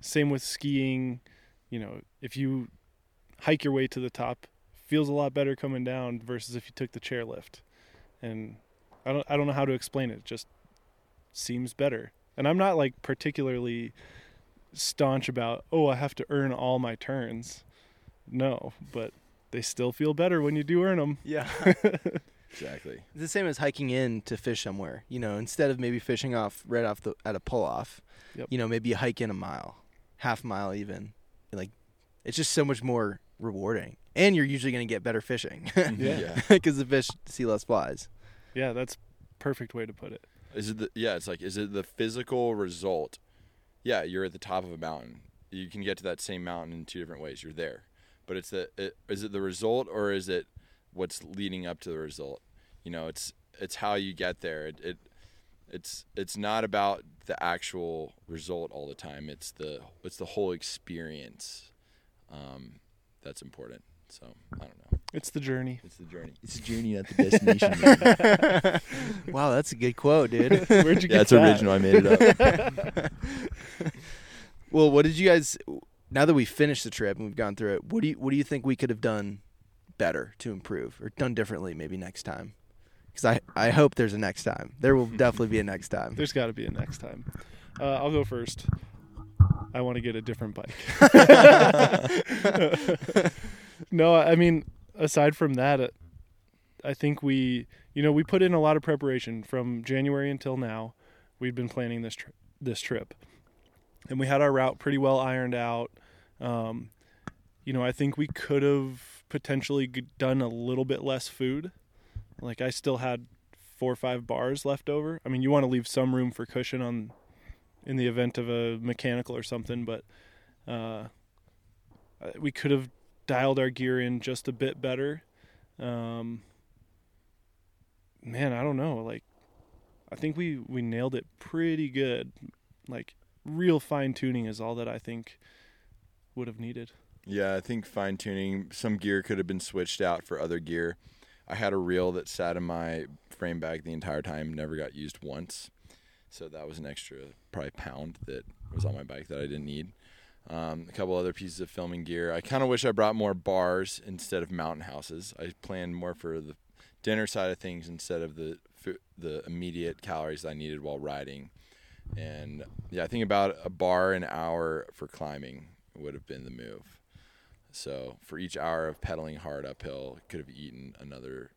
same with skiing. You know, if you hike your way to the top, feels a lot better coming down versus if you took the chairlift. And I don't I don't know how to explain it. it just seems better. And I'm not like particularly staunch about, oh, I have to earn all my turns. No, but they still feel better when you do earn them. Yeah. Exactly. It's the same as hiking in to fish somewhere. You know, instead of maybe fishing off right off the at a pull off, Yep. you know, maybe you hike in a mile, half mile even. Like, it's just so much more rewarding, and you're usually going to get better fishing mm-hmm. Yeah. because the fish see less flies. Yeah, that's perfect way to put it. Is it the yeah? It's like is it the physical result? Yeah, you're at the top of a mountain. You can get to that same mountain in two different ways. You're there, but it's the it, is it the result or is it what's leading up to the result? You know, it's it's how you get there. It, it it's it's not about the actual result all the time. It's the it's the whole experience um, that's important. So I don't know. It's the journey. It's the journey. It's the journey, not the destination. wow, that's a good quote, dude. Where'd you get yeah, it's that? original. I made it up. well, what did you guys? Now that we finished the trip and we've gone through it, what do you what do you think we could have done better to improve or done differently maybe next time? Because I I hope there's a next time. There will definitely be a next time. There's got to be a next time. Uh, I'll go first. I want to get a different bike. no, I mean, aside from that, uh, I think we, you know, we put in a lot of preparation from January until now. We've been planning this tri- this trip, and we had our route pretty well ironed out. Um, you know, I think we could have potentially done a little bit less food. Like I still had four or five bars left over. I mean, you want to leave some room for cushion on in the event of a mechanical or something, but uh, we could have dialed our gear in just a bit better. Um, man, I don't know. Like, I think we we nailed it pretty good. Like, real fine tuning is all that I think would have needed. Yeah, I think fine tuning. Some gear could have been switched out for other gear. I had a reel that sat in my frame bag the entire time, never got used once. So that was an extra probably pound that was on my bike that I didn't need. Um, a couple other pieces of filming gear. I kind of wish I brought more bars instead of mountain houses. I planned more for the dinner side of things instead of the the immediate calories I needed while riding. And yeah, I think about a bar an hour for climbing would have been the move. So for each hour of pedaling hard uphill, could have eaten another,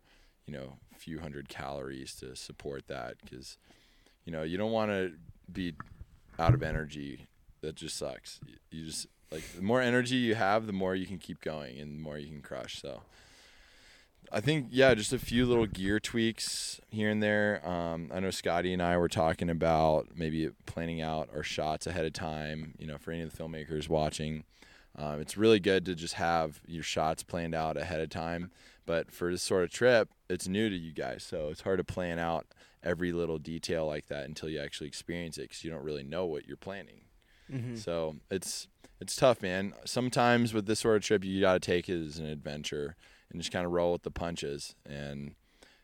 you know, few hundred calories to support that because, you know, you don't want to be out of energy. That just sucks. You- just like the more energy you have, the more you can keep going and the more you can crush. So I think yeah, just a few little gear tweaks here and there. Um, I know Scotty and I were talking about maybe planning out our shots ahead of time. You know, for any of the filmmakers watching, um, it's really good to just have your shots planned out ahead of time. But for this sort of trip, it's new to you guys, so it's hard to plan out every little detail like that until you actually experience it because you don't really know what you're planning. Mhm. So it's it's tough, man. Sometimes with this sort of trip, you got to take it as an adventure and just kind of roll with the punches and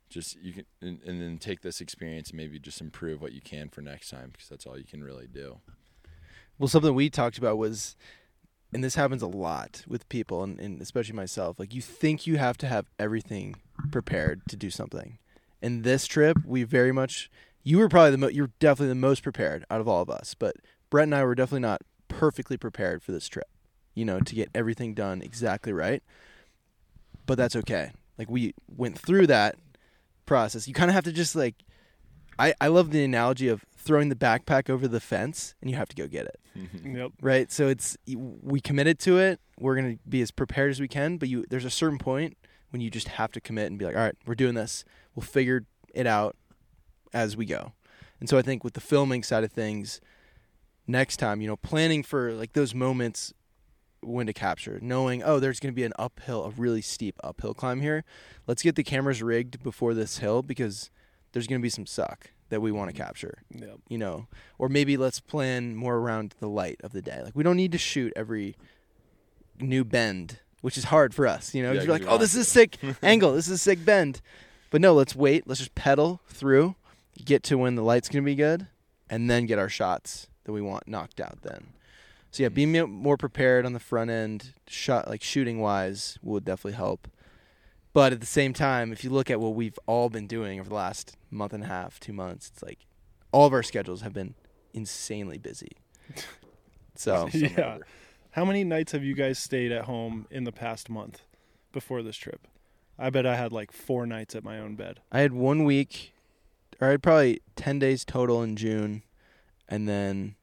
just you can and, and then take this experience and maybe just improve what you can for next time because that's all you can really do. Well, something we talked about was, and this happens a lot with people, and, and especially myself. Like you think you have to have everything prepared to do something. And this trip, we very much you were probably the most you're definitely the most prepared out of all of us, but Brent and I were definitely not perfectly prepared for this trip. You know, to get everything done exactly right. But that's okay. Like we went through that process. You kind of have to just like I I love the analogy of throwing the backpack over the fence and you have to go get it. Mm-hmm. Yep. Right? So it's we committed to it. We're going to be as prepared as we can, but you there's a certain point when you just have to commit and be like, "All right, we're doing this. We'll figure it out as we go." And so I think with the filming side of things, next time, you know, planning for like those moments when to capture, knowing, oh, there's going to be an uphill, a really steep uphill climb here. Let's get the cameras rigged before this hill because there's going to be some suck that we want to capture, Yep. you know. Or maybe let's plan more around the light of the day. Like we don't need to shoot every new bend, which is hard for us, you know. Yeah, you're like, oh, this is a sick angle. This is a sick bend. But no, let's wait. Let's just pedal through, get to when the light's going to be good, and then get our shots that we want knocked out then. So yeah, being more prepared on the front end, shot like shooting wise, would definitely help. But at the same time, if you look at what we've all been doing over the last month and a half, two months, it's like all of our schedules have been insanely busy. So yeah. How many nights have you guys stayed at home in the past month before this trip? I bet I had like four nights at my own bed. I had one week, or I had probably ten days total in June, and then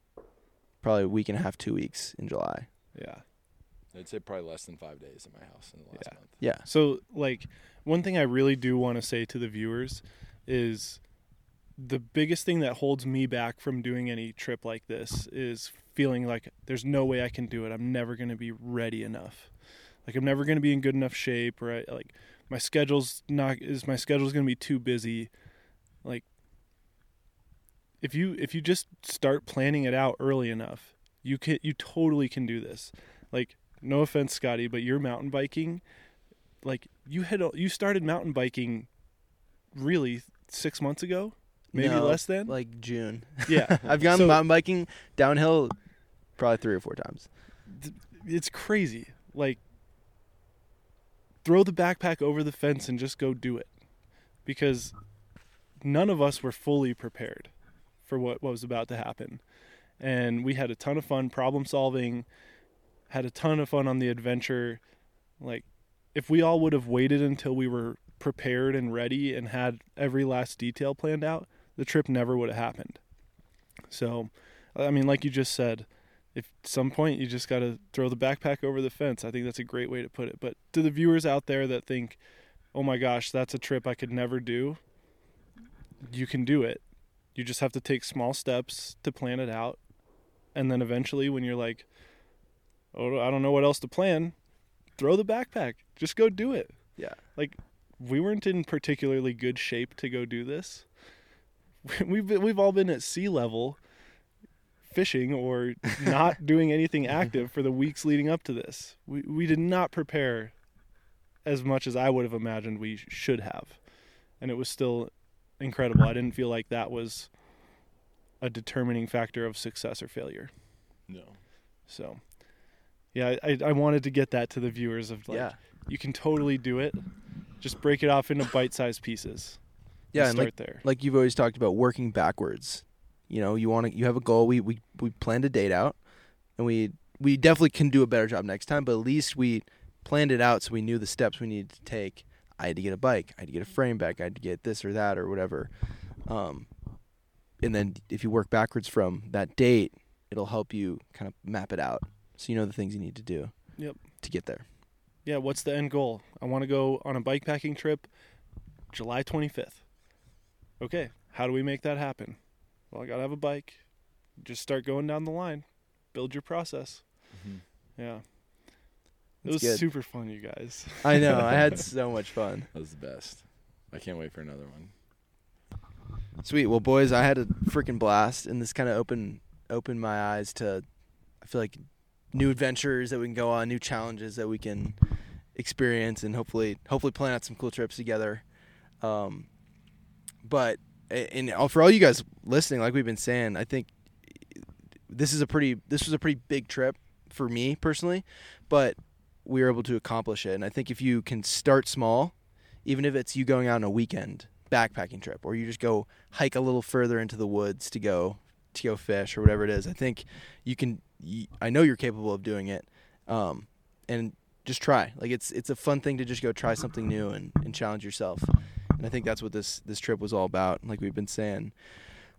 probably a week and a half, two weeks in July. Yeah. I'd say probably less than five days in my house in the last Yeah. month. Yeah, So, like, one thing I really do want to say to the viewers is the biggest thing that holds me back from doing any trip like this is feeling like there's no way I can do it. I'm never going to be ready enough. Like, I'm never going to be in good enough shape, or I, like my schedule's not is my schedule's going to be too busy. Like, if you if you just start planning it out early enough, you can you totally can do this. Like, no offense, Scotty, but you're mountain biking. Like you had you started mountain biking really six months ago maybe No, less than? like June. yeah. I've gone So- mountain biking downhill probably three or four times. it's crazy. Like throw the backpack over the fence and just go do it. Because none of us were fully prepared for what, what was about to happen. And we had a ton of fun problem solving had a ton of fun on the adventure like if we all would have waited until we were prepared and ready and had every last detail planned out the trip never would have happened so i mean like you just said if some point you just got to throw the backpack over the fence. I think that's a great way to put it. But to the viewers out there that think, "Oh my gosh, that's a trip I could never do." You can do it. You just have to take small steps to plan it out. And then eventually when you're like, "Oh, I don't know what else to plan." Throw the backpack. Just go do it. Yeah. Like we weren't in particularly good shape to go do this. We've been, we've all been at sea level fishing or not doing anything active for the weeks leading up to this. We we did not prepare as much as I would have imagined we should have. And it was still incredible. I didn't feel like that was a determining factor of success or failure. No. So yeah, I, I wanted to get that to the viewers of like yeah, you can totally do it. Just break it off into bite-sized pieces. yeah, and like there. like you've always talked about working backwards. You know, you want to you have a goal. We we we planned a date out, and we we definitely can do a better job next time. But at least we planned it out, so we knew the steps we needed to take. I had to get a bike. I had to get a frame back. I had to get this or that or whatever. Um, and then if you work backwards from that date, it'll help you kind of map it out, so you know the things you need to do. Yep. To get there. Yeah, what's the end goal? I want to go on a bike packing trip July 25th. Okay, how do we make that happen? Well, I got to have a bike. Just start going down the line. Build your process. Mm-hmm. Yeah. It was good. super fun, you guys. I know. I had so much fun. That was the best. I can't wait for another one. Sweet. Well, boys, I had a freaking blast, and this kind of opened opened my eyes to. I feel like new adventures that we can go on, new challenges that we can experience, and hopefully, hopefully, plan out some cool trips together. Um, but and for all you guys listening, like we've been saying, I think this is a pretty this was a pretty big trip for me personally, but we were able to accomplish it. And I think if you can start small, even if it's you going out on a weekend, backpacking trip, or you just go hike a little further into the woods to go to go fish or whatever it is. I think you can. I know you're capable of doing it, um, and just try. Like it's it's a fun thing to just go try something new and, and challenge yourself. And I think that's what this this trip was all about, like we've been saying.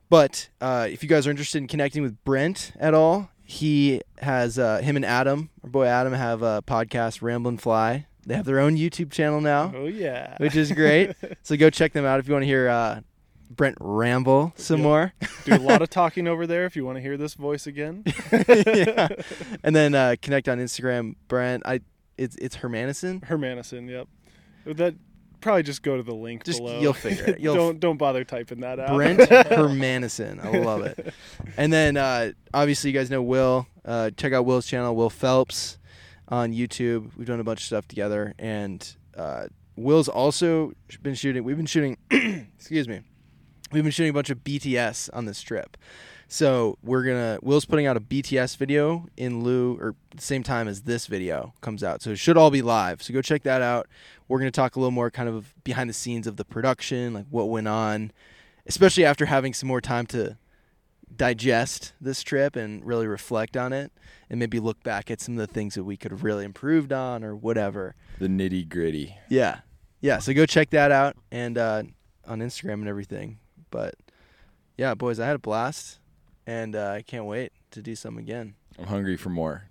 But uh, if you guys are interested in connecting with Brent at all, he has uh, him and Adam, our boy Adam, have a podcast, Ramblin' Fly. They have their own YouTube channel now, Oh yeah. which is great. so go check them out if you want to hear uh, Brent ramble some Yep. more. Do a lot of talking over there if you want to hear this voice again. yeah. And then uh, connect on Instagram, Brent. I it's it's Hermanison. Hermanison, yep. That probably just go to the link Just- below. you'll figure it. You'll don't don't bother typing that out. Brent Hermanison. I love it. And then uh, obviously you guys know Will. Uh, check out Will's channel, Will Phelps, on YouTube. We've done a bunch of stuff together, and uh, Will's also been shooting. We've been shooting. excuse me. We've been shooting a bunch of BTS on this trip. So we're gonna. Will's putting out a BTS video in lieu or the same time as this video comes out. So it should all be live. So go check that out. We're gonna talk a little more kind of behind the scenes of the production, like what went on, especially after having some more time to digest this trip and really reflect on it and maybe look back at some of the things that we could have really improved on or whatever. The nitty gritty. Yeah. Yeah. So go check that out and uh, on Instagram and everything. But yeah, boys, I had a blast and uh, I can't wait to do some again. I'm hungry for more.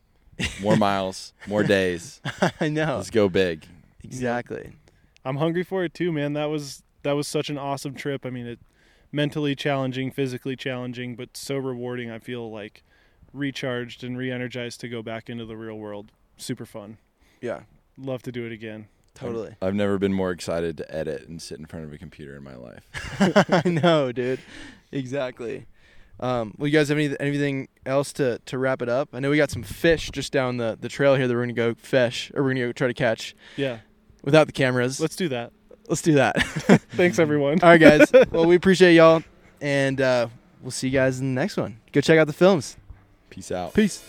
More miles, more days. I know. Let's go big. Exactly. I'm hungry for it too, man. That was that was such an awesome trip. I mean, it mentally challenging, physically challenging, but so rewarding. I feel like recharged and re-energized to go back into the real world. Super fun. Yeah. Love to do it again. Totally. I've never been more excited to edit and sit in front of a computer in my life. I know, dude. Exactly. Um, well, you guys have any, anything else to, to wrap it up? I know we got some fish just down the, the trail here that we're going to go fish or we're going to go try to catch Yeah, without the cameras. let's do that. Let's do that. Thanks, everyone. All right, guys. Well, we appreciate y'all, and uh, we'll see you guys in the next one. Go check out the films. Peace out. Peace.